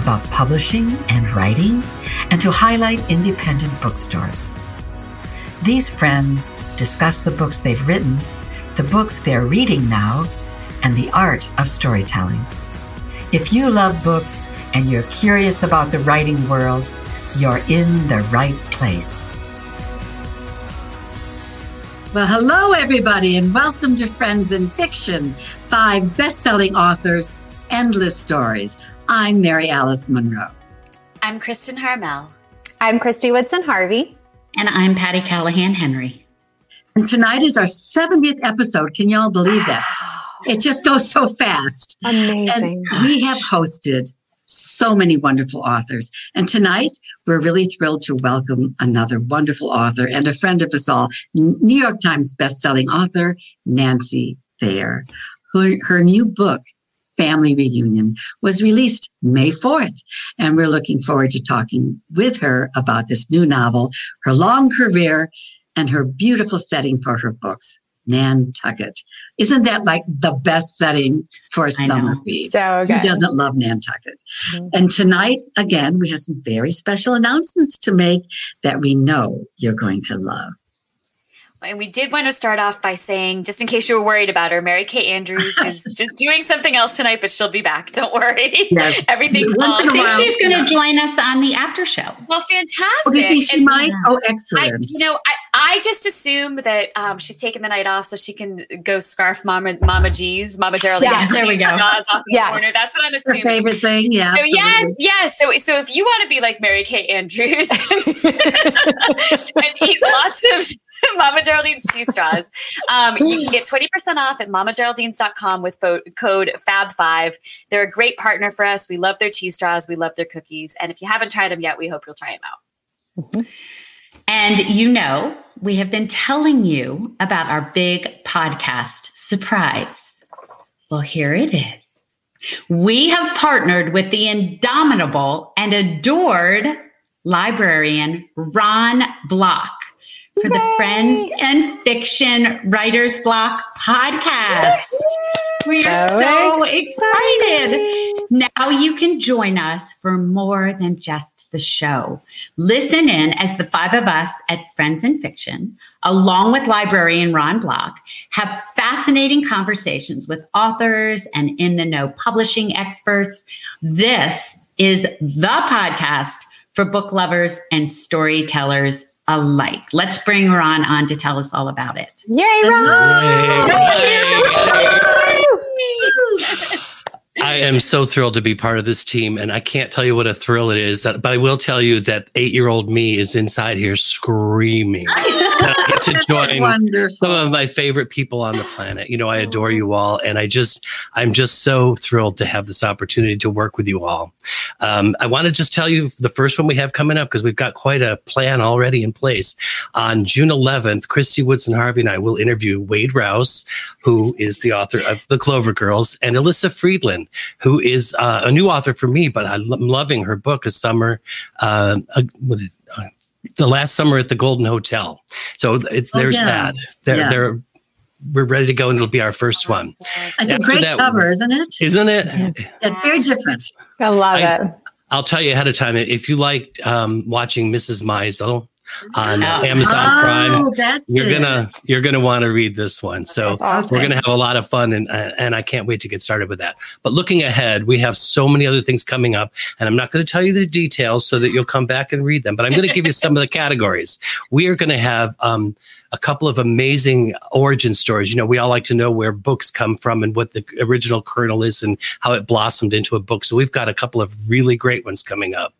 about publishing and writing, and to highlight independent bookstores. These friends discuss the books they've written, the books they're reading now, and the art of storytelling. If you love books and you're curious about the writing world, you're in the right place. Well, hello, everybody, and welcome to Friends in Fiction, five best selling authors, endless stories. I'm Mary Alice Monroe. I'm Kristen Harmel. I'm Christy Woodson Harvey. And I'm Patty Callahan Henry. And tonight is our 70th episode. Can y'all believe that? It just goes so fast. Amazing. And we have hosted so many wonderful authors. And tonight, we're really thrilled to welcome another wonderful author and a friend of us all, New York Times bestselling author, Nancy Thayer. Her, her new book, family reunion was released May 4th. And we're looking forward to talking with her about this new novel, her long career, and her beautiful setting for her books. Nantucket. Isn't that like the best setting for a summer read? So good. Who doesn't love Nantucket? Mm-hmm. And tonight, again, we have some very special announcements to make that we know you're going to love. And we did want to start off by saying, just in case you were worried about her, Mary Kay Andrews is just doing something else tonight, but she'll be back. Don't worry. Yes. Everything's Once I think she's going to yeah. join us on the after show. Well, fantastic. Oh, you think she and, might? Oh, excellent. I, you know, I, I just assume that um, she's taking the night off so she can go scarf Mama Mama G's, Mama Geraldine. Yes, there we go. Off in yes. the corner. That's what I'm assuming. Her favorite thing, yeah. So yes, yes. So so if you want to be like Mary Kay Andrews and eat lots of Mama Geraldine's cheese straws. Um, you can get 20% off at mamageraldines.com with fo- code FAB5. They're a great partner for us. We love their cheese straws. We love their cookies. And if you haven't tried them yet, we hope you'll try them out. Mm-hmm. And you know, we have been telling you about our big podcast surprise. Well, here it is. We have partnered with the indomitable and adored librarian Ron Block for Yay! the Friends and Fiction Writers Block podcast. We are so, so excited. excited. Now you can join us for more than just the show. Listen in as the five of us at Friends and Fiction, along with librarian Ron Block, have fascinating conversations with authors and in the know publishing experts. This is the podcast for book lovers and storytellers alike. Let's bring Ron on to tell us all about it. Yay, Ron! I am so thrilled to be part of this team, and I can't tell you what a thrill it is. That, but I will tell you that eight-year-old me is inside here screaming. to join Wonderful. some of my favorite people on the planet. You know, I adore you all, and I just, I'm just so thrilled to have this opportunity to work with you all. Um, I want to just tell you the first one we have coming up because we've got quite a plan already in place. On June 11th, Christy Woodson Harvey and I will interview Wade Rouse, who is the author of The Clover Girls, and Elyssa Friedland, who is uh, a new author for me, but I'm loving her book, A Summer. Uh, a, uh, the last summer at the Golden Hotel. So it's oh, there's yeah. that. They're yeah. they're we're ready to go and it'll be our first one. It's After a great that, cover, isn't it? Isn't it? Yeah. It's very different. I love I, it. I'll tell you ahead of time if you liked um, watching Mrs. Maisel, on oh. Amazon oh, Prime. you're it. gonna you're gonna want to read this one. So awesome. we're gonna have a lot of fun, and and I can't wait to get started with that. But looking ahead, we have so many other things coming up, and I'm not going to tell you the details so that you'll come back and read them. But I'm going to give you some of the categories. We are going to have. Um, a couple of amazing origin stories. You know, we all like to know where books come from and what the original kernel is and how it blossomed into a book. So we've got a couple of really great ones coming up.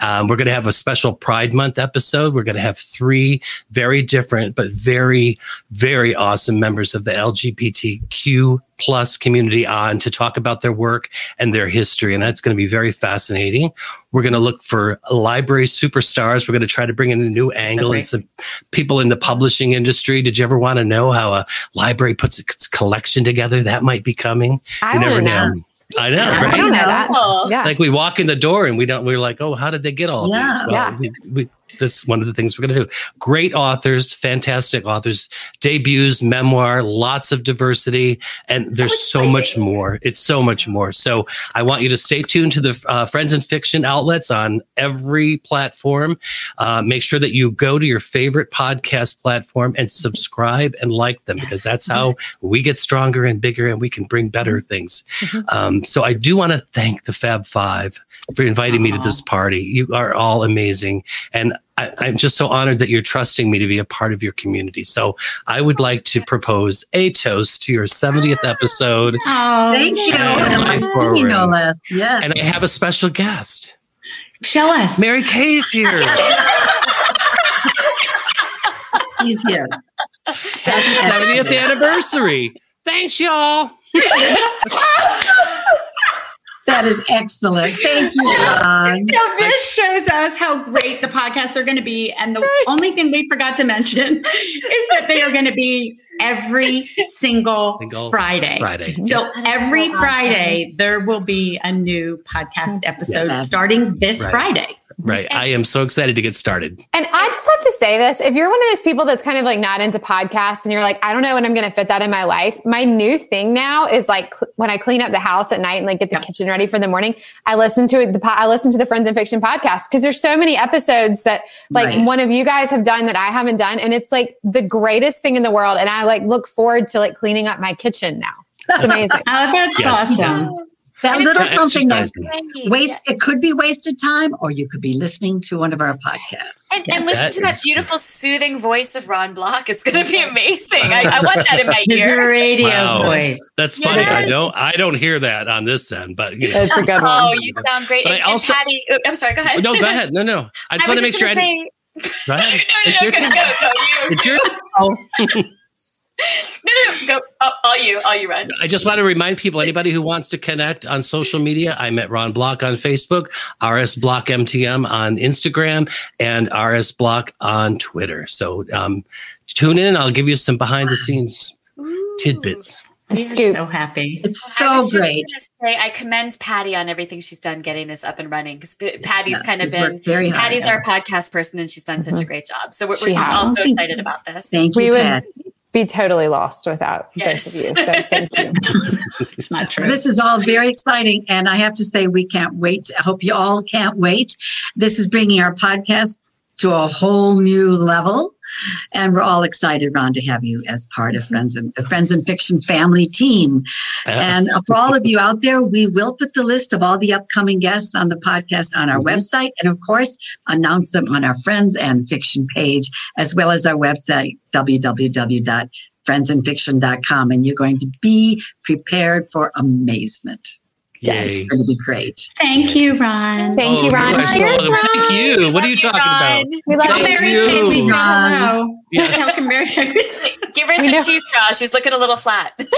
Um, we're going to have a special Pride Month episode. We're going to have three very different but very, very awesome members of the LGBTQ plus community on to talk about their work and their history. And that's going to be very fascinating. We're going to look for library superstars. We're going to try to bring in a new angle and some people in the publishing industry. Did you ever want to know how a library puts its collection together? That might be coming. I You never know. know. I know, I right? don't know that. Yeah. like we walk in the door and we don't we're like oh how did they get all Yeah. these well Yeah. we, we, that's one of the things we're going to do. Great authors fantastic authors debuts memoir lots of diversity and there's so much more. It's so much more. So i want you to stay tuned to the uh, friends and fiction outlets on every platform. Uh, make sure that you go to your favorite podcast platform and subscribe and like them because that's how we get stronger and bigger and we can bring better things. Um, so I do want to thank the Fab Five for inviting me to this party. You are all amazing. And I, I'm just so honored that you're trusting me to be a part of your community. So I would like to propose a toast to your 70th episode. Oh, Thank you. Yeah, And I'm no less. Yes. And I have a special guest. Show us. Mary Kay's here. He's here. Happy 70th anniversary. Thanks, y'all. That is excellent. Thank you, Ron. So this shows us how great the podcasts are going to be. And the only thing we forgot to mention is that they are going to be every single, Single Friday. Friday. So every Friday, there will be a new podcast episode Yes. starting this Right. Friday. Right. I am so excited to get started. And I just have to say this if you're one of those people that's kind of like not into podcasts and you're like, I don't know when I'm going to fit that in my life, my new thing now is like cl- when I clean up the house at night and like get the Yep. kitchen ready for the morning, I listen to the po- I listen to the Friends and Fiction podcast because there's so many episodes that like Right. one of you guys have done that I haven't done. And it's like the greatest thing in the world. And I like look forward to like cleaning up my kitchen now. It's amazing. Oh, that's Yes. awesome. That It's little something that exercising. waste it could be wasted time, or you could be listening to one of our podcasts. And, and listen That to that beautiful, soothing voice of Ron Block. It's going to be amazing. I, I want that in my His ear. radio Wow. voice. That's funny. I don't I don't hear that on this end, but you know. It's a good Oh, one. you sound great. And, I and also- Patty, oh, I'm sorry. Go ahead. No, go ahead. No, no. I just I want to make just sure I gonna didn't- say, Go ahead. no, It's no, your no, turn. go, go. It's your No, no, go. Oh, all you, all you, Ron. I just want to remind people, anybody who wants to connect on social media, I'm at Ron Block on Facebook, RS Block MTM on Instagram, and RS Block on Twitter. So um, tune in. I'll give you some behind the scenes tidbits. A We scoop. so happy. It's so just great. Say, I commend Patty on everything she's done getting this up and running because Patty's Yeah, kind of been worked very hard. Patty's our podcast person and she's done such a great job. So we're, we're just has. also excited about this. Thank We you, would- Pat. Be totally lost without Yes. both of you. So thank you. It's not true. This is all very exciting, and I have to say, we can't wait. I hope you all can't wait. This is bringing our podcast to a whole new level, and we're all excited, Ron, to have you as part of Friends and the Friends and Fiction family team. And for all of you out there, we will put the list of all the upcoming guests on the podcast on our Mhm. website, and of course, announce them on our Friends and Fiction page, as well as our website www.friendsandfiction.com. And you're going to be prepared for amazement. Yay. It's going to be great. Thank you, Ron. Thank you, Oh, Ron. guys Cheers, Ron. Thank you. What are you you, talking about? We love Tell Thank Mary you. Kay Ron. Yeah. Tell Mary Kay Give her some cheese straw. She's looking a little flat.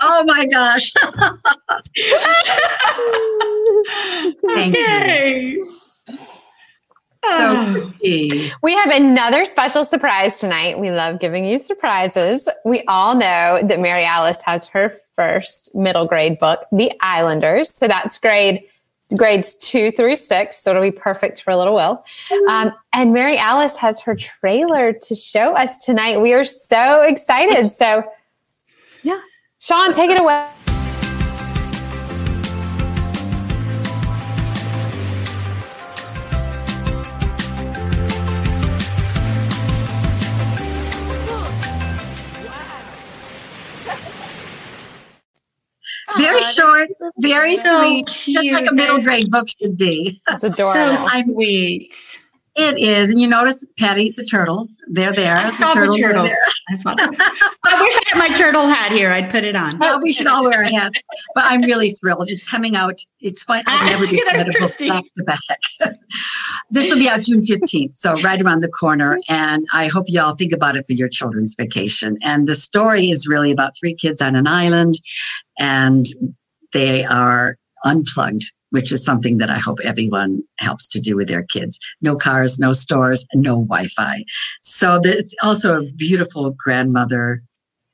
Oh my gosh. Thank you. So. Christy, We have another special surprise tonight. We love giving you surprises. We all know that Mary Alice has her first middle grade book, The Islanders. So that's grade grades two through six. So it'll be perfect for a little Will. Um, and Mary Alice has her trailer to show us tonight. We are so excited. So yeah. Sean, take it away. Very short, very So sweet, just like a middle grade book should be. It's adorable. So sweet. It is. And you notice Patty the turtles, they're there. I saw the turtles are turtles. I saw. I wish I had my turtle hat here. I'd put it on. Well, we should all wear our hats. But I'm really thrilled. It's coming out. It's fun. I've never read a back to back. this will be out June 15th, so right around the corner. And I hope you all think about it for your children's vacation. And the story is really about three kids on an island, and they are unplugged, which is something that I hope everyone helps to do with their kids. No cars, no stores, no Wi-Fi. So the- it's also a beautiful grandmother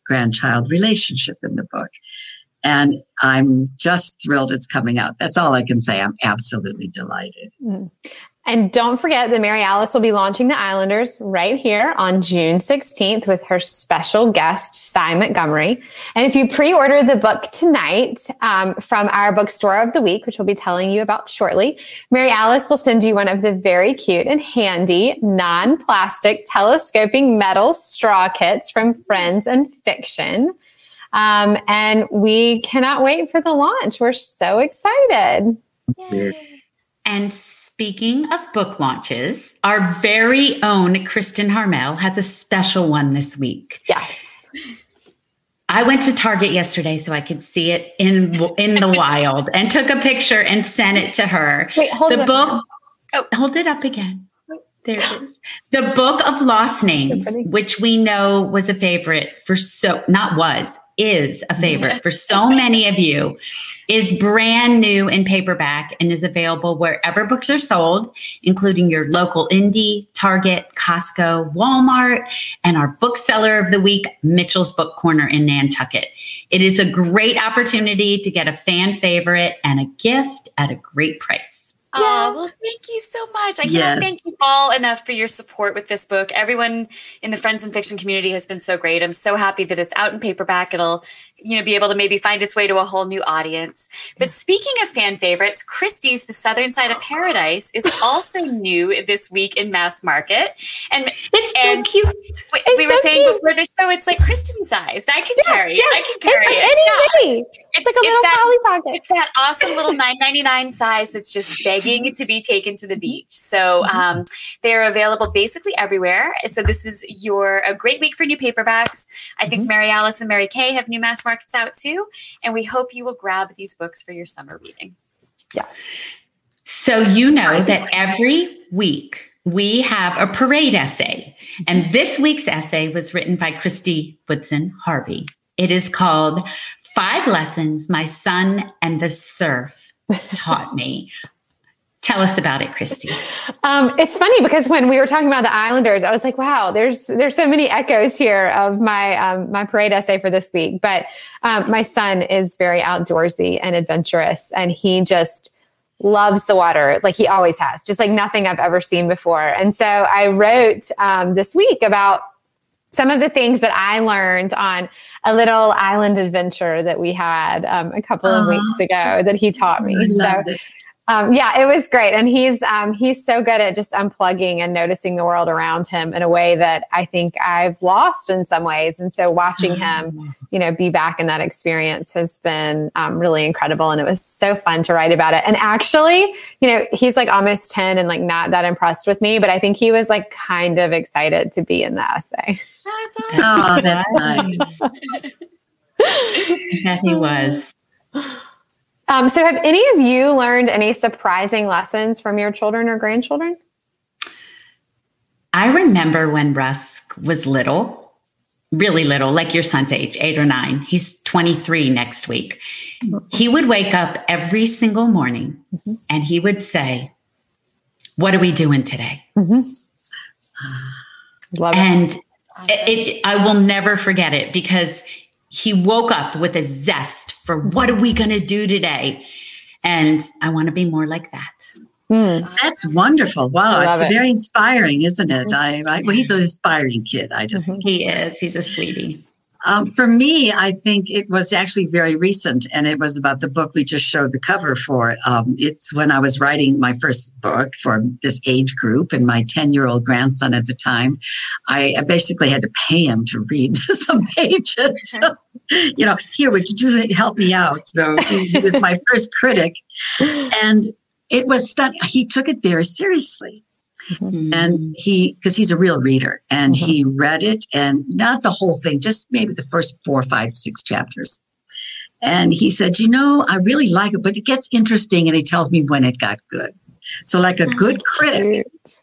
grandchild relationship in the book. And I'm just thrilled it's coming out. That's all I can say. I'm absolutely delighted. Hmm. And don't forget that Mary Alice will be launching the Islanders right here on June 16th with her special guest, Sy Montgomery. And if you pre order the book tonight um, from our bookstore of the week, which we'll be telling you about shortly, Mary Alice will send you one of the very cute and handy non plastic telescoping metal straw kits from Friends and Fiction. Um, and we cannot wait for the launch. We're so excited. And speaking of book launches, our very own Kristen Harmel has a special one this week. Yes. I went to Target yesterday so I could see it in in the wild and took a picture and sent it to her. Wait, hold the it book. up. Oh, hold it up again. There it is. The Book of Lost Names, which we know was a favorite for so not was is a favorite for so many of you, is brand new in paperback and is available wherever books are sold, including your local indie, Target, Costco, Walmart, and our bookseller of the week, Mitchell's Book Corner in Nantucket. It is a great opportunity to get a fan favorite and a gift at a great price. Oh, well, thank you so much. I cannot Yes. thank you all enough for your support with this book. Everyone in the Friends and Fiction community has been so great. I'm so happy that it's out in paperback. It'll, you know, be able to maybe find its way to a whole new audience. But speaking of fan favorites, Christy's The Southern Side of Paradise is also new this week in mass market. And It's so And- cute. we, we were so saying cute. before the show, it's like Kristen sized. I can carry it. I can carry it's it. Any Yeah. It's, It's like a little that Pocket. it's that awesome little 9.99 size that's just begging to be taken to the mm-hmm. beach. So mm-hmm. um, they're available basically everywhere. So this is your a great week for new paperbacks. I think mm-hmm. Mary Alice and Mary Kay have new mass markets out too, and we hope you will grab these books for your summer reading. Yeah. So you know that every week we have a parade essay. And mm-hmm. this week's essay was written by Christy Woodson Harvey. It is called Five Lessons My Son and the Surf Taught Me. Tell us about it, Christy. Um, it's funny because when we were talking about the Islanders, I was like, "Wow, there's there's so many echoes here of my um, my parade essay for this week." But um, my son is very outdoorsy and adventurous, and he just loves the water like he always has, just like nothing I've ever seen before. And so I wrote um, this week about some of the things that I learned on a little island adventure that we had um, a couple of Aw, weeks ago that he taught me. So it. Um, yeah, it was great, and he's um, he's so good at just unplugging and noticing the world around him in a way that I think I've lost in some ways. And so watching him, you know, be back in that experience has been um, really incredible, and it was so fun to write about it. And actually, you know, he's like almost ten and like not that impressed with me, but I think he was like kind of excited to be in the essay. That's awesome. Oh, that's nice. That he was. Um, so, have any of you learned any surprising lessons from your children or grandchildren? I remember when Russ was little, really little, like your son's age, eight or nine. He's 23 next week. He would wake up every single morning and he would say, What are we doing today? It. And Awesome. it, I will never forget it because he woke up with a zest for what are we going to do today? And I want to be more like that. Mm. That's wonderful. Wow, it's it. very inspiring, isn't it? I, I well, he's an inspiring kid. I just Mhm. He is. He's a sweetie. Um, for me, I think it was actually very recent, and it was about the book we just showed the cover for. Um, it's when I was writing my first book for this age group, and my 10 year old grandson at the time, I basically had to pay him to read some pages. you know, here, would you do to help me out? So he, he was my first critic, and it was. He took it very seriously. Mm-hmm. and he because he's a real reader and Mhm. he read it and not the whole thing just maybe the first four five six chapters and he said you know i really like it but it gets interesting and he tells me when it got good so like a good critic Cute.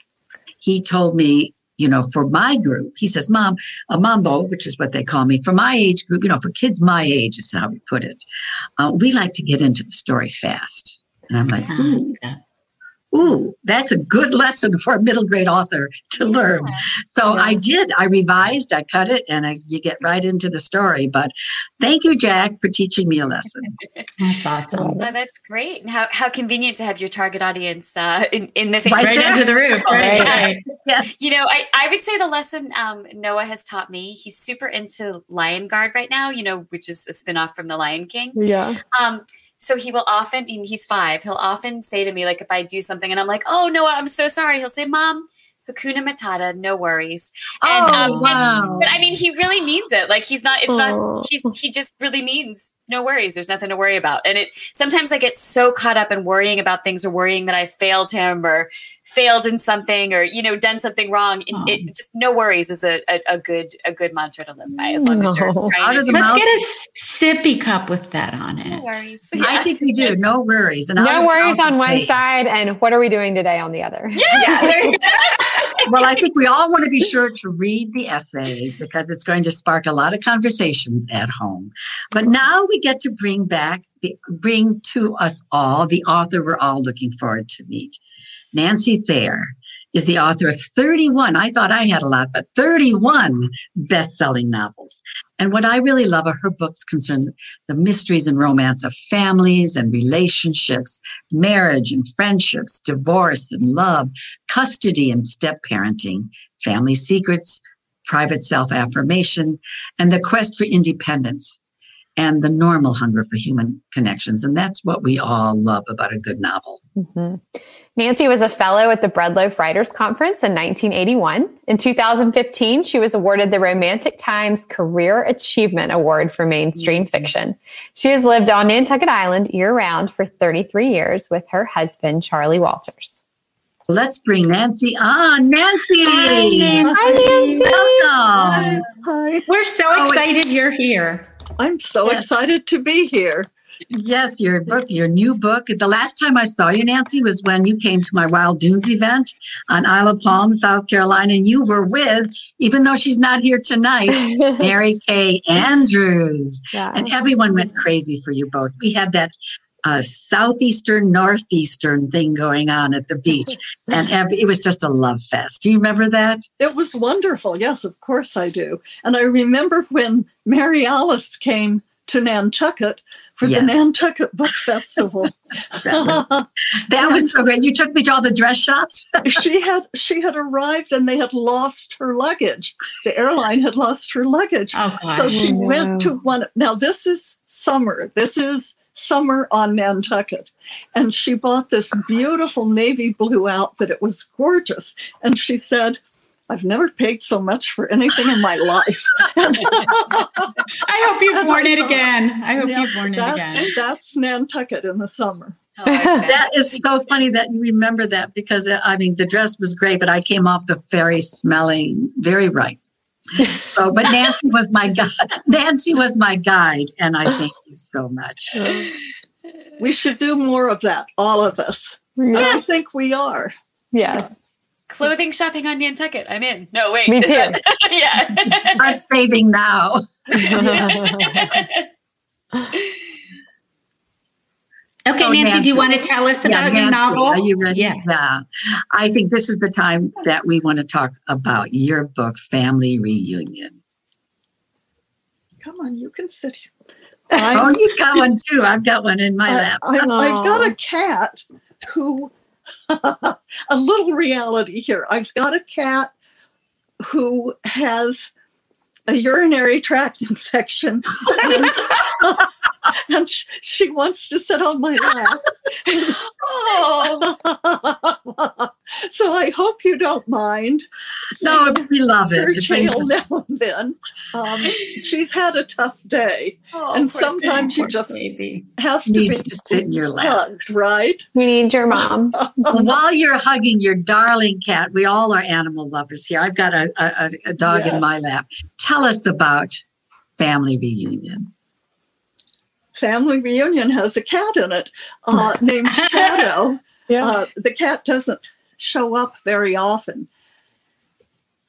he told me you know for my group he says mom a mambo which is what they call me for my age group you know for kids my age is how we put it uh, we like to get into the story fast and i'm like ooh, ooh that's a good lesson for a middle grade author to learn so I did. I revised, I cut it, and I, you get right into the story. But thank you, Jack, for teaching me a lesson. That's awesome. Oh, that's great. And how, how convenient to have your target audience uh, in, in the Right Right there. under the roof. Right. Yeah. right. Yes. You know, I, I would say the lesson um, Noah has taught me, he's super into Lion Guard right now, you know, which is a spinoff from The Lion King. Yeah. Um, so he will often, he's five, he'll often say to me, like, if I do something and I'm like, oh, no, I'm so sorry. He'll say, Mom, Hakuna Matata, no worries. And, oh, um, and- But I mean, he really means it. Like he's not. It's Aw. not. He's he just really means no worries. There's nothing to worry about. And it sometimes I get so caught up in worrying about things or worrying that I failed him or failed in something or you know done something wrong. And Aw. it just no worries is a, a, a good a good mantra to live by as long as you're No. trying Out to of do the Let's mouth- get a sippy cup with that on it. no it. worries. I think we do. No worries. And No worries on one faith. side, and what are we doing today on the other? Well, I think we all want to be sure to read the essay because it's going to spark a lot of conversations at home. But now we get to bring back the bring to us all the author we're all looking forward to meet. Nancy Thayer is the author of 31. I thought I had a lot, but 31 best-selling novels. And what I really love are her books concern the mysteries and romance of families and relationships, marriage and friendships, divorce and love, custody and step parenting, family secrets, private self affirmation, and the quest for independence and the normal hunger for human connections. And that's what we all love about a good novel. Mhm. Nancy was a fellow at the Breadloaf Writers Conference in 1981. In 2015, she was awarded the Romantic Times Career Achievement Award for mainstream fiction. She has lived on Nantucket Island year round for 33 years with her husband, Charlie Walters. Let's bring Nancy on. Nancy! Hi, Nancy. Hi, Nancy. Welcome. Hi, We're so Oh, excited you're here. I'm so Yes. excited to be here. Yes, your book, your new book. The last time I saw you, Nancy, was when you came to my Wild Dunes event on Isle of Palm, South Carolina, and you were with, even though she's not here tonight, Mary Kay Andrews. yeah. And everyone went crazy for you both. We had that uh, southeastern, northeastern thing going on at the beach, and it was just a love fest. Do you remember that? It was wonderful. Yes, of course I do. And I remember when Mary Alice came to Nantucket for Yes. the Nantucket Book Festival. That was, that was so great. You took me to all the dress shops. she had she had arrived and they had lost her luggage. The airline had lost her luggage. Oh. So she went to one. Now, this is summer. This is summer on Nantucket. And she bought this beautiful navy blue outfit. It was gorgeous. And she said, I've never paid so much for anything in my life. I hope you've worn it again. I hope Yeah, you've worn it that's, again. that's Nantucket in the summer. Oh, I. That is so funny that you remember that because uh, I mean the dress was great, but I came off the ferry smelling very right. So, but Nancy was my guide. Nancy was my guide, and I thank you so much. We should do more of that, all of us. And I think we are. Yes. Clothing shopping on Nantucket. I'm in. No, wait. Me too. that- yeah. I'm saving now. Okay, Oh, Nancy, do you want to tell us Yeah, about your Nancy, novel? Are you ready? Yeah. I think this is the time that we want to talk about your book, Family Reunion. Come on, you can sit here. Oh, I'm- you got one too. I've got one in my I, lap. I, I've got a cat who, a little reality here. I've got a cat who has a urinary tract infection. and sh- she wants to sit on my lap. oh, so I hope you don't mind. No, we love it. Her It brings tale us- now and then. Um, she's had a tough day, Oh, and sometimes thing, you just baby. have to Needs be to sit in your lap. hugged, right? We need your mom. While you're hugging your darling cat, we all are animal lovers here. I've got a, a, a dog in my lap. Tell us about family reunion. Family reunion has a cat in it uh, named Shadow. Uh, the cat doesn't show up very often.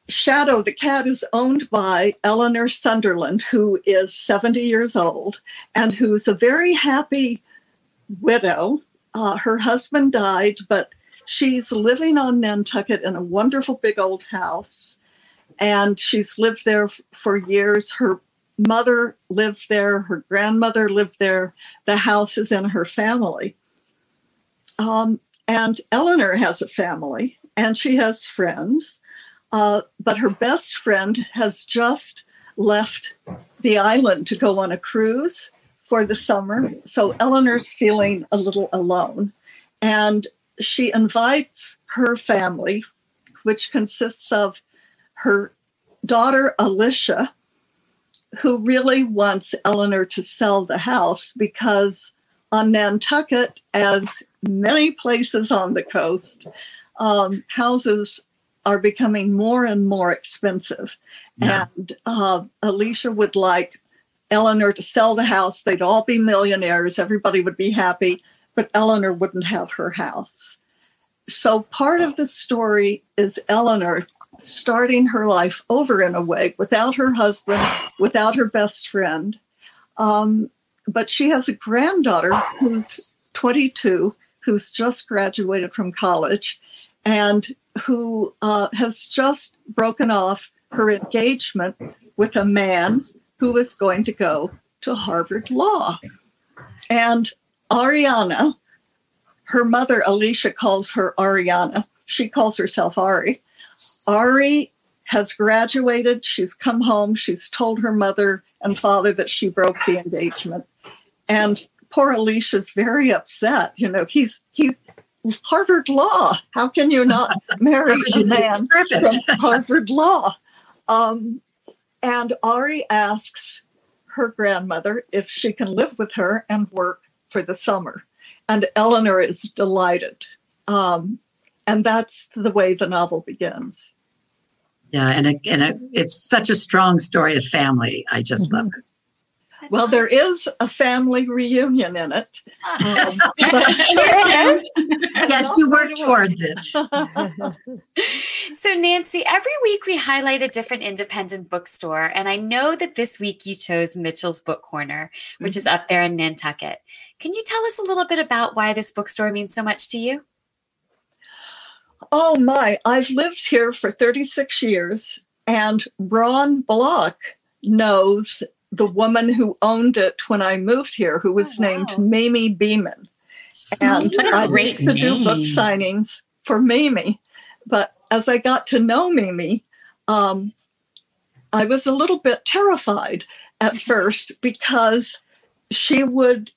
Shadow, the cat, is owned by Eleanor Sunderland, who is 70 years old and who's a very happy widow. Uh, her husband died, but she's living on Nantucket in a wonderful big old house. And she's lived there f- for years. Her mother lived there, her grandmother lived there. The house is in her family. Um, and Eleanor has a family and she has friends. Uh, but her best friend has just left the island to go on a cruise for the summer. So Eleanor's feeling a little alone. And she invites her family, which consists of her daughter, Alicia, who really wants Eleanor to sell the house because on Nantucket, as many places on the coast, um, houses are becoming more and more expensive. Yeah. And uh, Alicia would like Eleanor to sell the house. They'd all be millionaires. Everybody would be happy, but Eleanor wouldn't have her house. So part of the story is Eleanor starting her life over in a way without her husband, without her best friend. Um, but she has a granddaughter who's 22, who's just graduated from college, and who uh, has just broken off her engagement with a man who is going to go to Harvard Law. And Ariana, her mother Alicia calls her Ariana. She calls herself Ari. Ari has graduated. She's come home. She's told her mother and father that she broke the engagement. And poor Alicia's very upset. You know, he's he Harvard Law. How can you not marry a man from Harvard Law? Um, and Ari asks her grandmother if she can live with her and work for the summer. And Eleanor is delighted. Um, and that's the way the novel begins. Yeah, and, it, and it, it's such a strong story of family. I just mm-hmm. love it. That's Well, there awesome. is a family reunion in it. Uh-huh. Um, There it is. Yes, you work towards it. So, Nancy, every week we highlight a different independent bookstore. And I know that this week you chose Mitchell's Book Corner, which is mm-hmm. up there in Nantucket. Can you tell us a little bit about why this bookstore means so much to you? Oh my, I've lived here for 36 years, and Ron Block knows the woman who owned it when I moved here, who was Oh, wow. named Mamie Beman. And What a I great used to do book signings for Mamie. But as I got to know Mamie, um, I was a little bit terrified at first because she would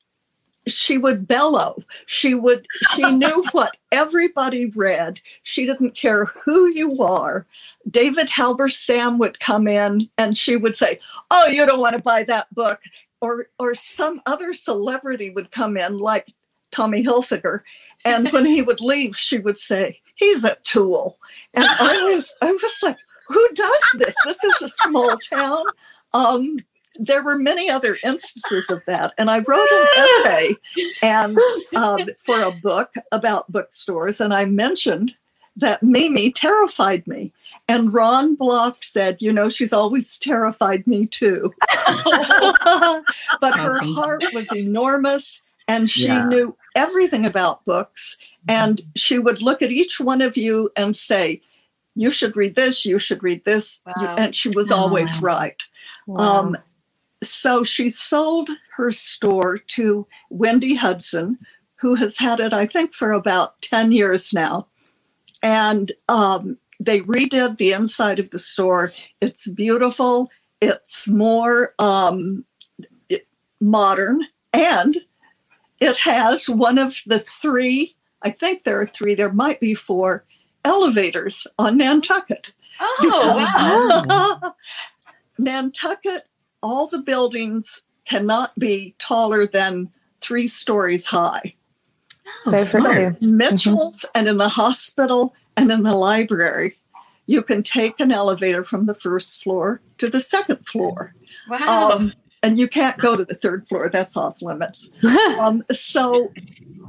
she would bellow. She would she knew what everybody read. She didn't care who you are. David halberstam would come in and she would say oh you don't want to buy that book. Or or some other celebrity would come in like tommy hilfiger and when he would leave she would say he's a tool. And i was i was like who does this? This is a small town. Um there were many other instances of that and i wrote an essay and um, for a book about bookstores and i mentioned that mimi terrified me and ron block said you know she's always terrified me too but her heart was enormous and she Yeah. knew everything about books and she would look at each one of you and say you should read this you should read this Wow. and she was Oh, always wow. right um, so she sold her store to Wendy Hudson, who has had it, I think, for about 10 years now. And um, they redid the inside of the store. It's beautiful, it's more um, modern, and it has one of the three, I think there are three, there might be four elevators on Nantucket. Oh, wow. Nantucket, all the buildings cannot be taller than three stories high. Oh, Very smart. pretty. Mitchell's and in the hospital and in the library, you can take an elevator from the first floor to the second floor. Wow. Um, and you can't go to the third floor, that's off limits. Um, so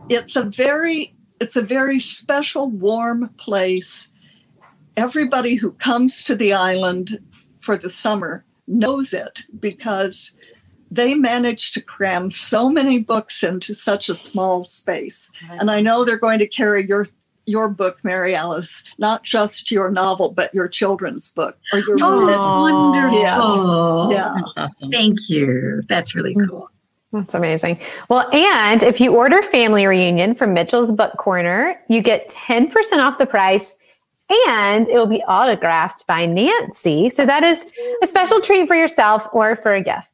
it's a very it's a very special warm place everybody who comes to the island for the summer knows it because they managed to cram so many books into such a small space and i know they're going to carry your your book mary alice not just your novel but your children's book or your Oh, Aw. wonderful. yeah awesome. Thank you. That's really mm. cool. That's amazing. Well, and if you order Family Reunion from Mitchell's Book Corner, you get 10% off the price and it will be autographed by Nancy. So that is a special treat for yourself or for a gift.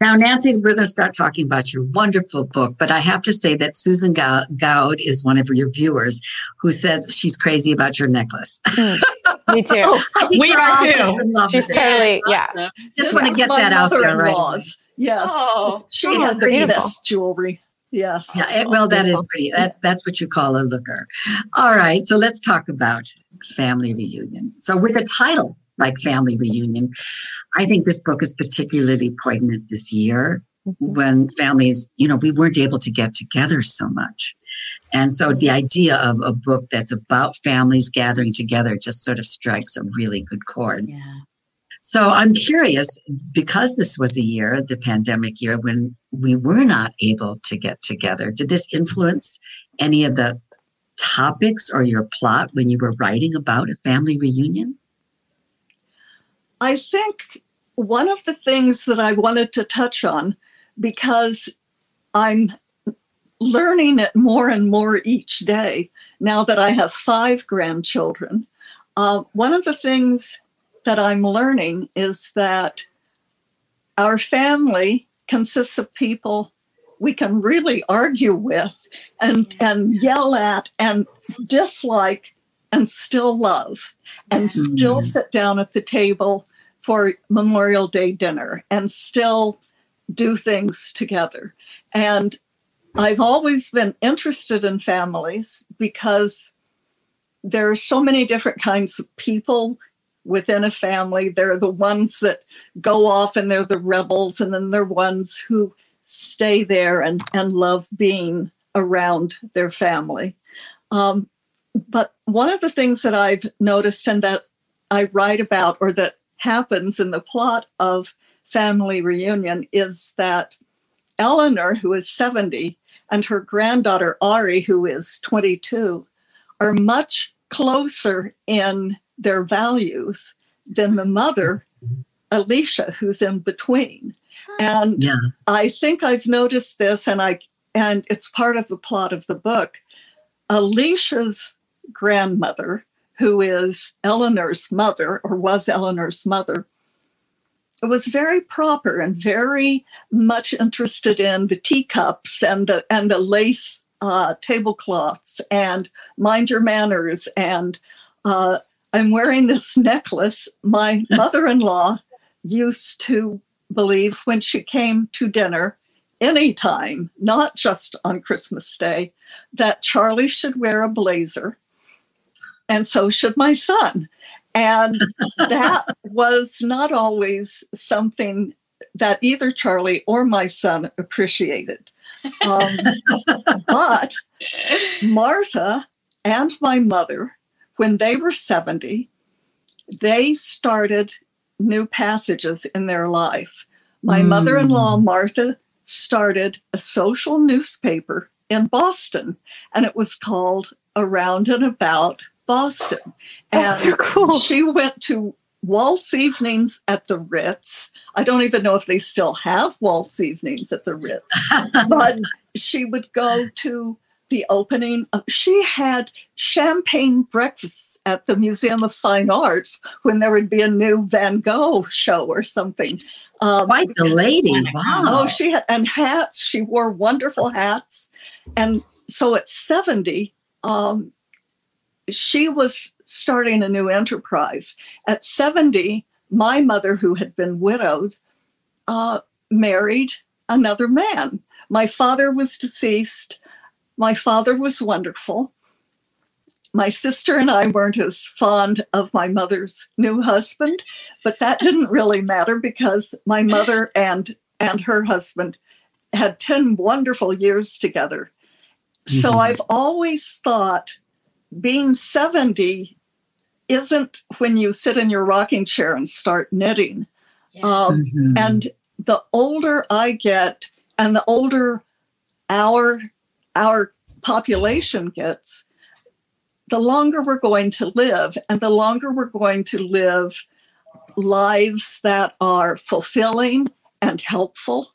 Now, Nancy, we're going to start talking about your wonderful book, but I have to say that Susan Gou- Goud is one of your viewers who says she's crazy about your necklace. Hmm. Me too. Oh, I think We we're too. just in love She's with it. totally, yeah. Awesome. Just this want to get that out there right yes Oh, she has the best jewelry yes Yeah, well, that is pretty. That's that's what you call a looker. All right, so let's talk about family reunion. So with a title like Family Reunion, I think this book is particularly poignant this year mm-hmm. when families, you know, we weren't able to get together so much. And so the idea of a book that's about families gathering together just sort of strikes a really good chord. Yeah. So I'm curious because this was a year, the pandemic year, when we were not able to get together. Did this influence any of the topics or your plot when you were writing about a family reunion? I think one of the things that I wanted to touch on, because I'm learning it more and more each day now that I have five grandchildren, uh, one of the things that I'm learning is that our family consists of people we can really argue with and, and yell at and dislike and still love and still Mhm. sit down at the table for Memorial Day dinner and still do things together. And I've always been interested in families because there are so many different kinds of people within a family. They're the ones that go off and they're the rebels, and then they're ones who stay there and, and love being around their family. Um, but one of the things that I've noticed and that I write about or that happens in the plot of Family Reunion is that Eleanor, who is 70, and her granddaughter Ari, who is 22, are much closer in their values than the mother, Alicia, who's in between. And Yeah. I think I've noticed this, and I and it's part of the plot of the book. Alicia's grandmother, who is Eleanor's mother, or was Eleanor's mother, was very proper and very much interested in the teacups and the and the lace uh, tablecloths and mind your manners. And uh, I'm wearing this necklace. My mother-in-law used to believe when she came to dinner anytime, not just on Christmas Day, that Charlie should wear a blazer. And so should my son. And that was not always something that either Charlie or my son appreciated. Um, but Martha and my mother, when they were 70, they started new passages in their life. My Mm. mother in law, Martha, started a social newspaper in Boston, and it was called Around and About Boston. That's and so cool. she went to waltz evenings at the Ritz. I don't even know if they still have waltz evenings at the Ritz, but she would go to the opening. She had champagne breakfasts at the Museum of Fine Arts when there would be a new Van Gogh show or something. Um, Quite the lady. Wow. Oh, she had and hats. She wore wonderful hats, and so at seventy, um, she was starting a new enterprise. At 70, my mother, who had been widowed, uh, married another man. My father was deceased. My father was wonderful. My sister and I weren't as fond of my mother's new husband, but that didn't really matter because my mother and and her husband had 10 wonderful years together. So Mhm. I've always thought being 70 isn't when you sit in your rocking chair and start knitting. Um, Mhm. and the older I get and the older our our population gets, the longer we're going to live and the longer we're going to live lives that are fulfilling and helpful.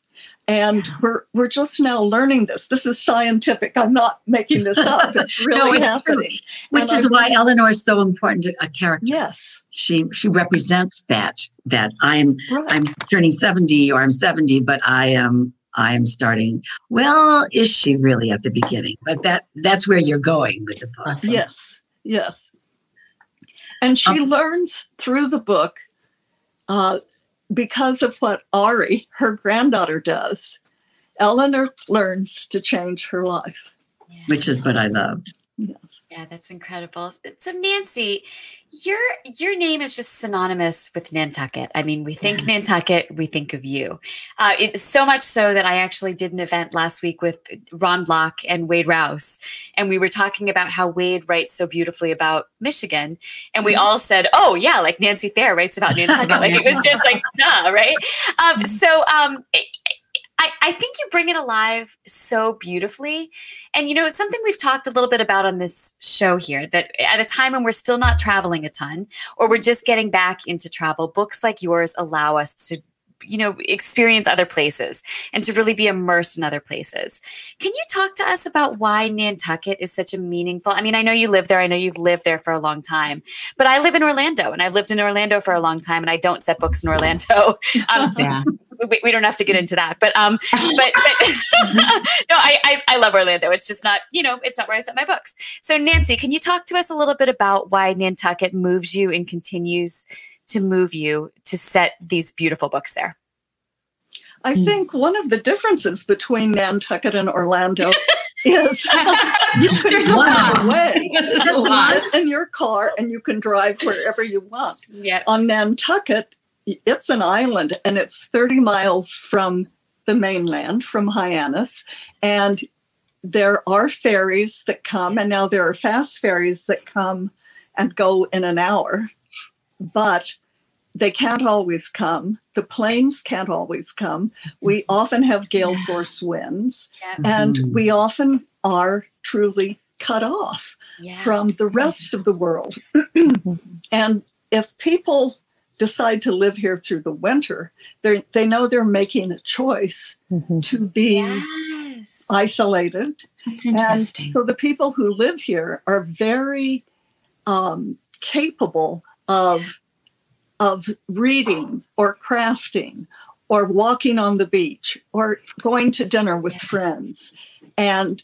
And we're we're just now learning this. This is scientific. I'm not making this up. It's really it's true. Which And is I'm- why Eleanor is so important a character. Yes. She she represents that that I'm Right. I'm turning 70 or I'm 70, but I am I am starting. Well, is she really at the beginning? But that that's where you're going with the book. Yes, yes. And she learns through the book uh, because of what Ari, her granddaughter, does. Eleanor learns to change her life. Which is what I loved. Yeah, that's incredible. So Nancy, your your name is just synonymous with Nantucket. I mean, we think Nantucket, we think of you. Uh, it's so much so that I actually did an event last week with Ron Block and Wade Rouse, and we were talking about how Wade writes so beautifully about Michigan, and we all said, "Oh yeah, like Nancy Thayer writes about Nantucket." like it was just like, duh, right? Um, so um, I, I think you bring it alive so beautifully. And, you know, it's something we've talked a little bit about on this show here that at a time when we're still not traveling a ton or we're just getting back into travel, books like yours allow us to you know experience other places and to really be immersed in other places can you talk to us about why nantucket is such a meaningful i mean i know you live there i know you've lived there for a long time but i live in orlando and i've lived in orlando for a long time and i don't set books in orlando um, Yeah. We, we don't have to get into that but um but, but no I, I i love orlando it's just not you know it's not where i set my books so nancy can you talk to us a little bit about why nantucket moves you and continues to move you to set these beautiful books there I think one of the differences between Nantucket and Orlando is you can There's a drive lot. away. There's a You can get in your car and you can drive wherever you want. yeah On Nantucket, it's an island and it's 30 miles from the mainland, from Hyannis. And there are ferries that come, and now there are fast ferries that come and go in an hour. But they can't always come. The planes can't always come. We often have gale force winds, and Mhm. we often are truly cut off yeah from the rest of the world. and if people decide to live here through the winter, they they know they're making a choice to be yes. isolated. That's And so the people who live here are very um, capable of of reading or crafting or walking on the beach or going to dinner with friends. And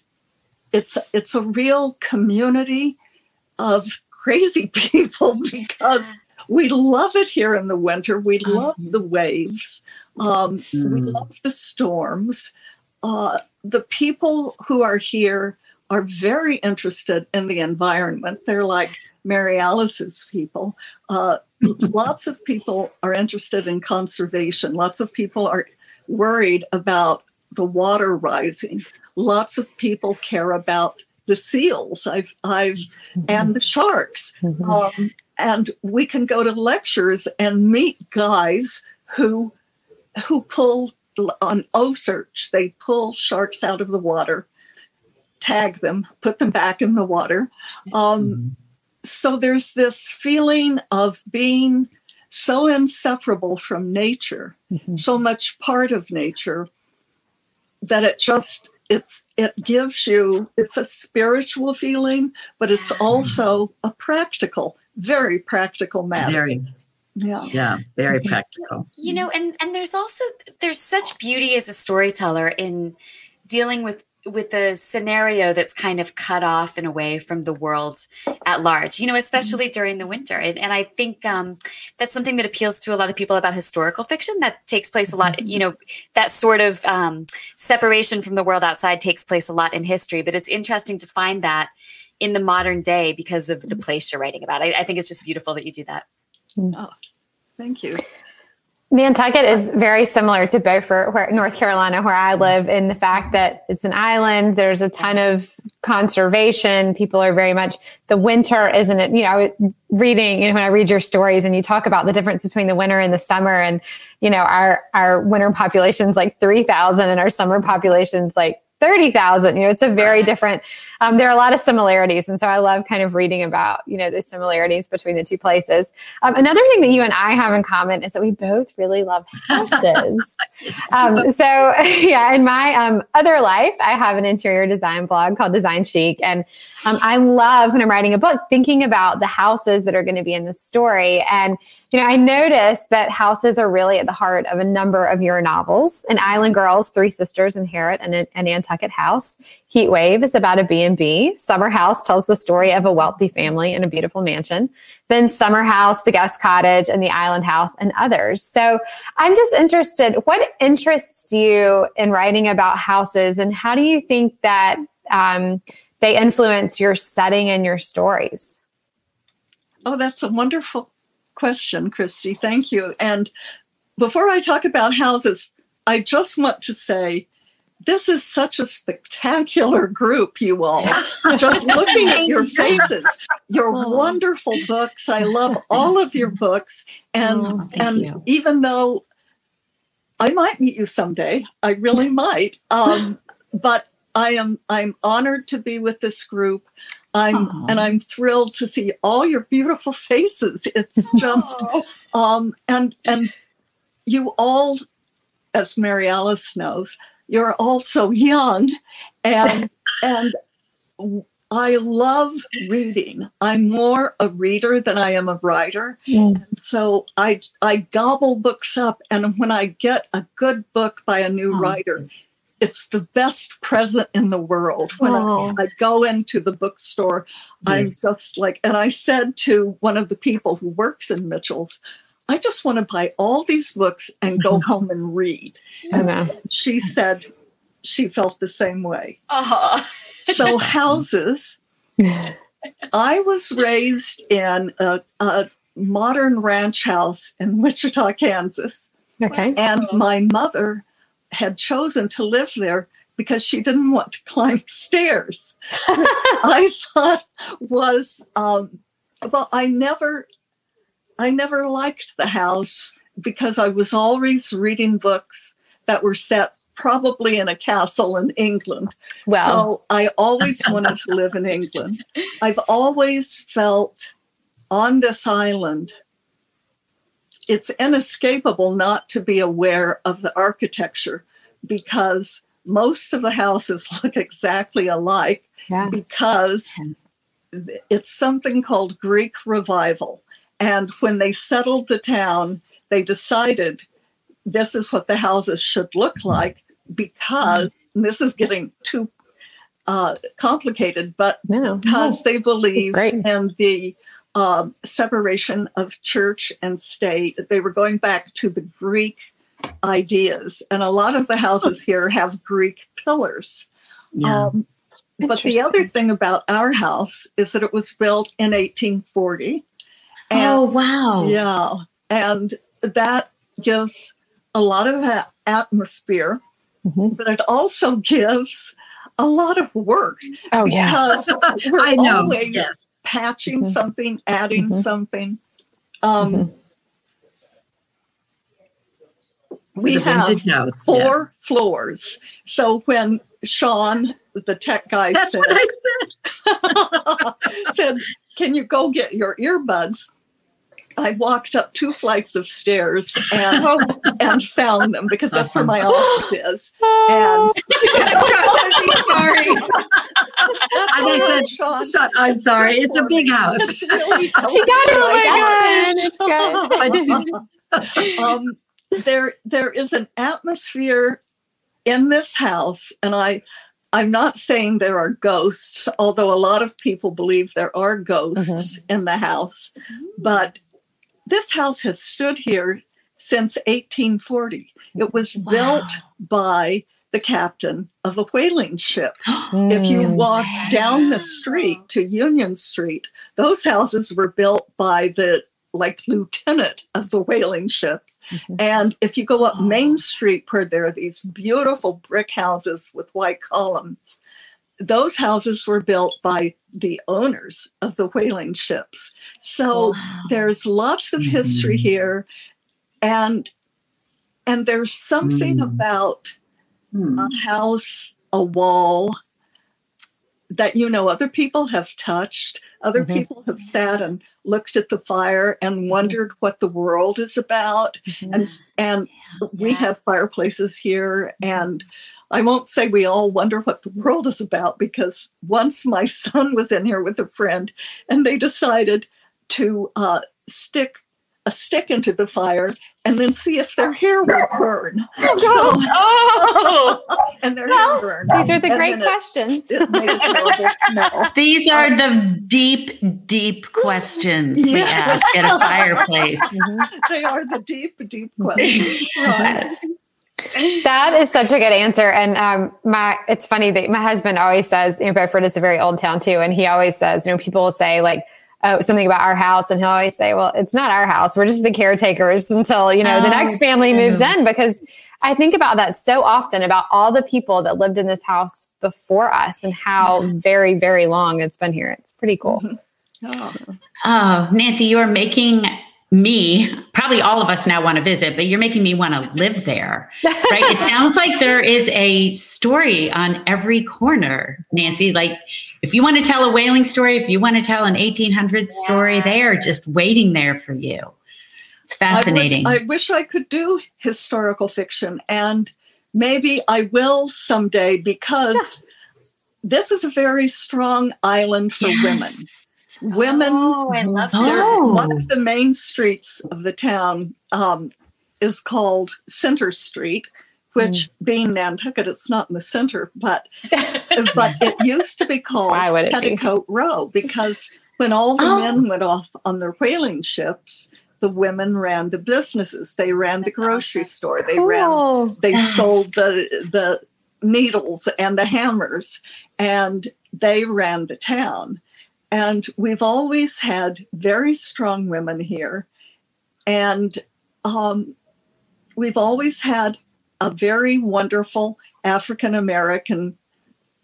it's it's a real community of crazy people because we love it here in the winter we love the waves um, we Mm. love the storms uh, the people who are here are very interested in the environment. They're like Mary Alice's people. Uh, lots of people are interested in conservation. Lots of people are worried about the water rising. Lots of people care about the seals. I've, I've, and the sharks. Um, and we can go to lectures and meet guys who who pull on OCEARCH. They pull sharks out of the water, tag them, put them back in the water. Um, so there's this feeling of being so inseparable from nature, so much part of nature that it just it's it gives you it's a spiritual feeling, but it's also a practical, very practical matter. Very, yeah. yeah, very practical. you know and and there's also there's such beauty as a storyteller in dealing with with a scenario that's kind of cut off and away from the world at large, you know, especially Mm-hmm. during the winter. And, and I think um, that's something that appeals to a lot of people about historical fiction that takes place a lot, Mm-hmm. you know, that sort of um, separation from the world outside takes place a lot in history. But it's interesting to find that in the modern day because of the Mm-hmm. place you're writing about. I, I think it's just beautiful that you do that. Thank you. Nantucket is very similar to Beaufort, where North Carolina, where I live, in the fact that it's an island. There's a ton of conservation. People are very much the winter, isn't it? You know, I was reading, you know, when I read your stories and you talk about the difference between the winter and the summer, and you know, our our winter population's like three thousand, and our summer population's like thirty thousand. You know, it's a very different. Um, there are a lot of similarities, and so I love kind of reading about you know the similarities between the two places. Um, another thing that you and I have in common is that we both really love houses. um, so yeah, in my um, other life, I have an interior design blog called Design Chic, and um, I love when I'm writing a book thinking about the houses that are going to be in the story. And you know, I noticed that houses are really at the heart of a number of your novels. In Island Girls, Three Sisters inherit an, an Nantucket house. Heat Wave is about a B&B. Summer House tells the story of a wealthy family in a beautiful mansion. Then Summer House, The Guest Cottage, and The Island House, and others. So I'm just interested, what interests you in writing about houses, and how do you think that um, they influence your setting and your stories? Oh, that's a wonderful question, Christy. Thank you. And before I talk about houses, I just want to say this is such a spectacular group, you all. just looking at your faces, your Oh. wonderful books. I love all of your books. And Oh, and you. even though I might meet you someday, I really might. Um, but I am I'm honored to be with this group. I'm Aw. and I'm thrilled to see all your beautiful faces. It's just um and and you all, as Mary Alice knows, you're all so young and and I love reading. I'm more a reader than I am a writer. So I I gobble books up, and when I get a good book by a new Oh. writer, it's the best present in the world. When. I, I go into the bookstore, I'm just like, and I said to one of the people who works in Mitchell's, I just want to buy all these books and go home and read. I know. She said she felt the same way. Oh, So houses. I was raised in a, a modern ranch house in Wichita, Kansas, Okay. and my mother had chosen to live there because she didn't want to climb stairs. I thought was um, well, I never, I never liked the house because I was always reading books that were set probably in a castle in England. Well, So I always wanted to live in England. I've always felt on this island, it's inescapable not to be aware of the architecture because most of the houses look exactly alike yeah. because it's something called Greek revival. And when they settled the town, they decided this is what the houses should look like because and this is getting too uh, complicated, but No. because they believe in the um, separation of church and state, they were going back to the Greek ideas. And a lot of the houses here have Greek pillars. Yeah. Um, but the other thing about our house is that it was built in 1840. And oh wow. yeah, and that gives a lot of a- atmosphere, Mhm. but it also gives a lot of work Oh, yeah. we're I know. always Yes. patching Mhm. something, adding Mhm. something. Um, Mhm. We the have vintage house. four yes. floors. So when Sean, the tech guy, That's said, what I said. said, Can you go get your earbuds? I walked up two flights of stairs and, and found them because that's where my office is. And sorry. that's And I said, Sean, Sean, I'm sorry. It's a big house. Really She got it. Oh my helpful. gosh. It's um, there there is an atmosphere in this house and i I'm not saying there are ghosts, although a lot of people believe there are ghosts in the house. But this house has stood here since 1840. It was Wow. built by the captain of a whaling ship. If you Mm. walk down the street to Union Street, those houses were built by the like lieutenant of the whaling ships. Mhm. And if you go up Main Street, where there are these beautiful brick houses with white columns, those houses were built by the owners of the whaling ships. So Wow. there's lots of history Mhm. here, and and there's something Mm. about Hmm. a house, a wall that you know other people have touched. Other Mhm. people have sat and looked at the fire and wondered what the world is about. Mhm. And and we have fireplaces here and I won't say we all wonder what the world is about because once my son was in here with a friend and they decided to uh, stick a stick into the fire and then see if their hair would burn. So- Oh, and their Well, hair burned. These are the And great then it- questions. It made a smell. These are the deep, deep questions we ask at a fireplace. Mhm. They are the deep, deep questions. Right. Yes. That is such a good answer. And um, my it's funny that my husband always says, you know, Beaufort is a very old town too. And he always says, you know, people will say like, oh, something about our house. And he'll always say, well, it's not our house. We're just the caretakers until, you know, the Oh, next family moves in. Because I think about that so often about all the people that lived in this house before us and how very, very long it's been here. It's pretty cool. Oh. Oh, Nancy, you are making me, probably all of us now want to visit, but you're making me want to live there. Right? it sounds like there is a story on every corner, Nancy. Like if you want to tell a whaling story, if you want to tell an 1800s story, Yeah. they are just waiting there for you. It's fascinating. I, would- I wish I could do historical fiction, and maybe I will someday because this is a very strong island for Yes. women. Women Oh, I love Oh. that. There- one of the main streets of the town um, is called Center Street, which being Nantucket, it's not in the center, but but it used to be called Why would be? Petticoat Row because when all the Oh. men went off on their whaling ships, the women ran the businesses. They ran the grocery awesome. store. They ran they Yes. sold the the needles and the hammers and they ran the town and we've always had very strong women here. And um, we've always had a very wonderful african american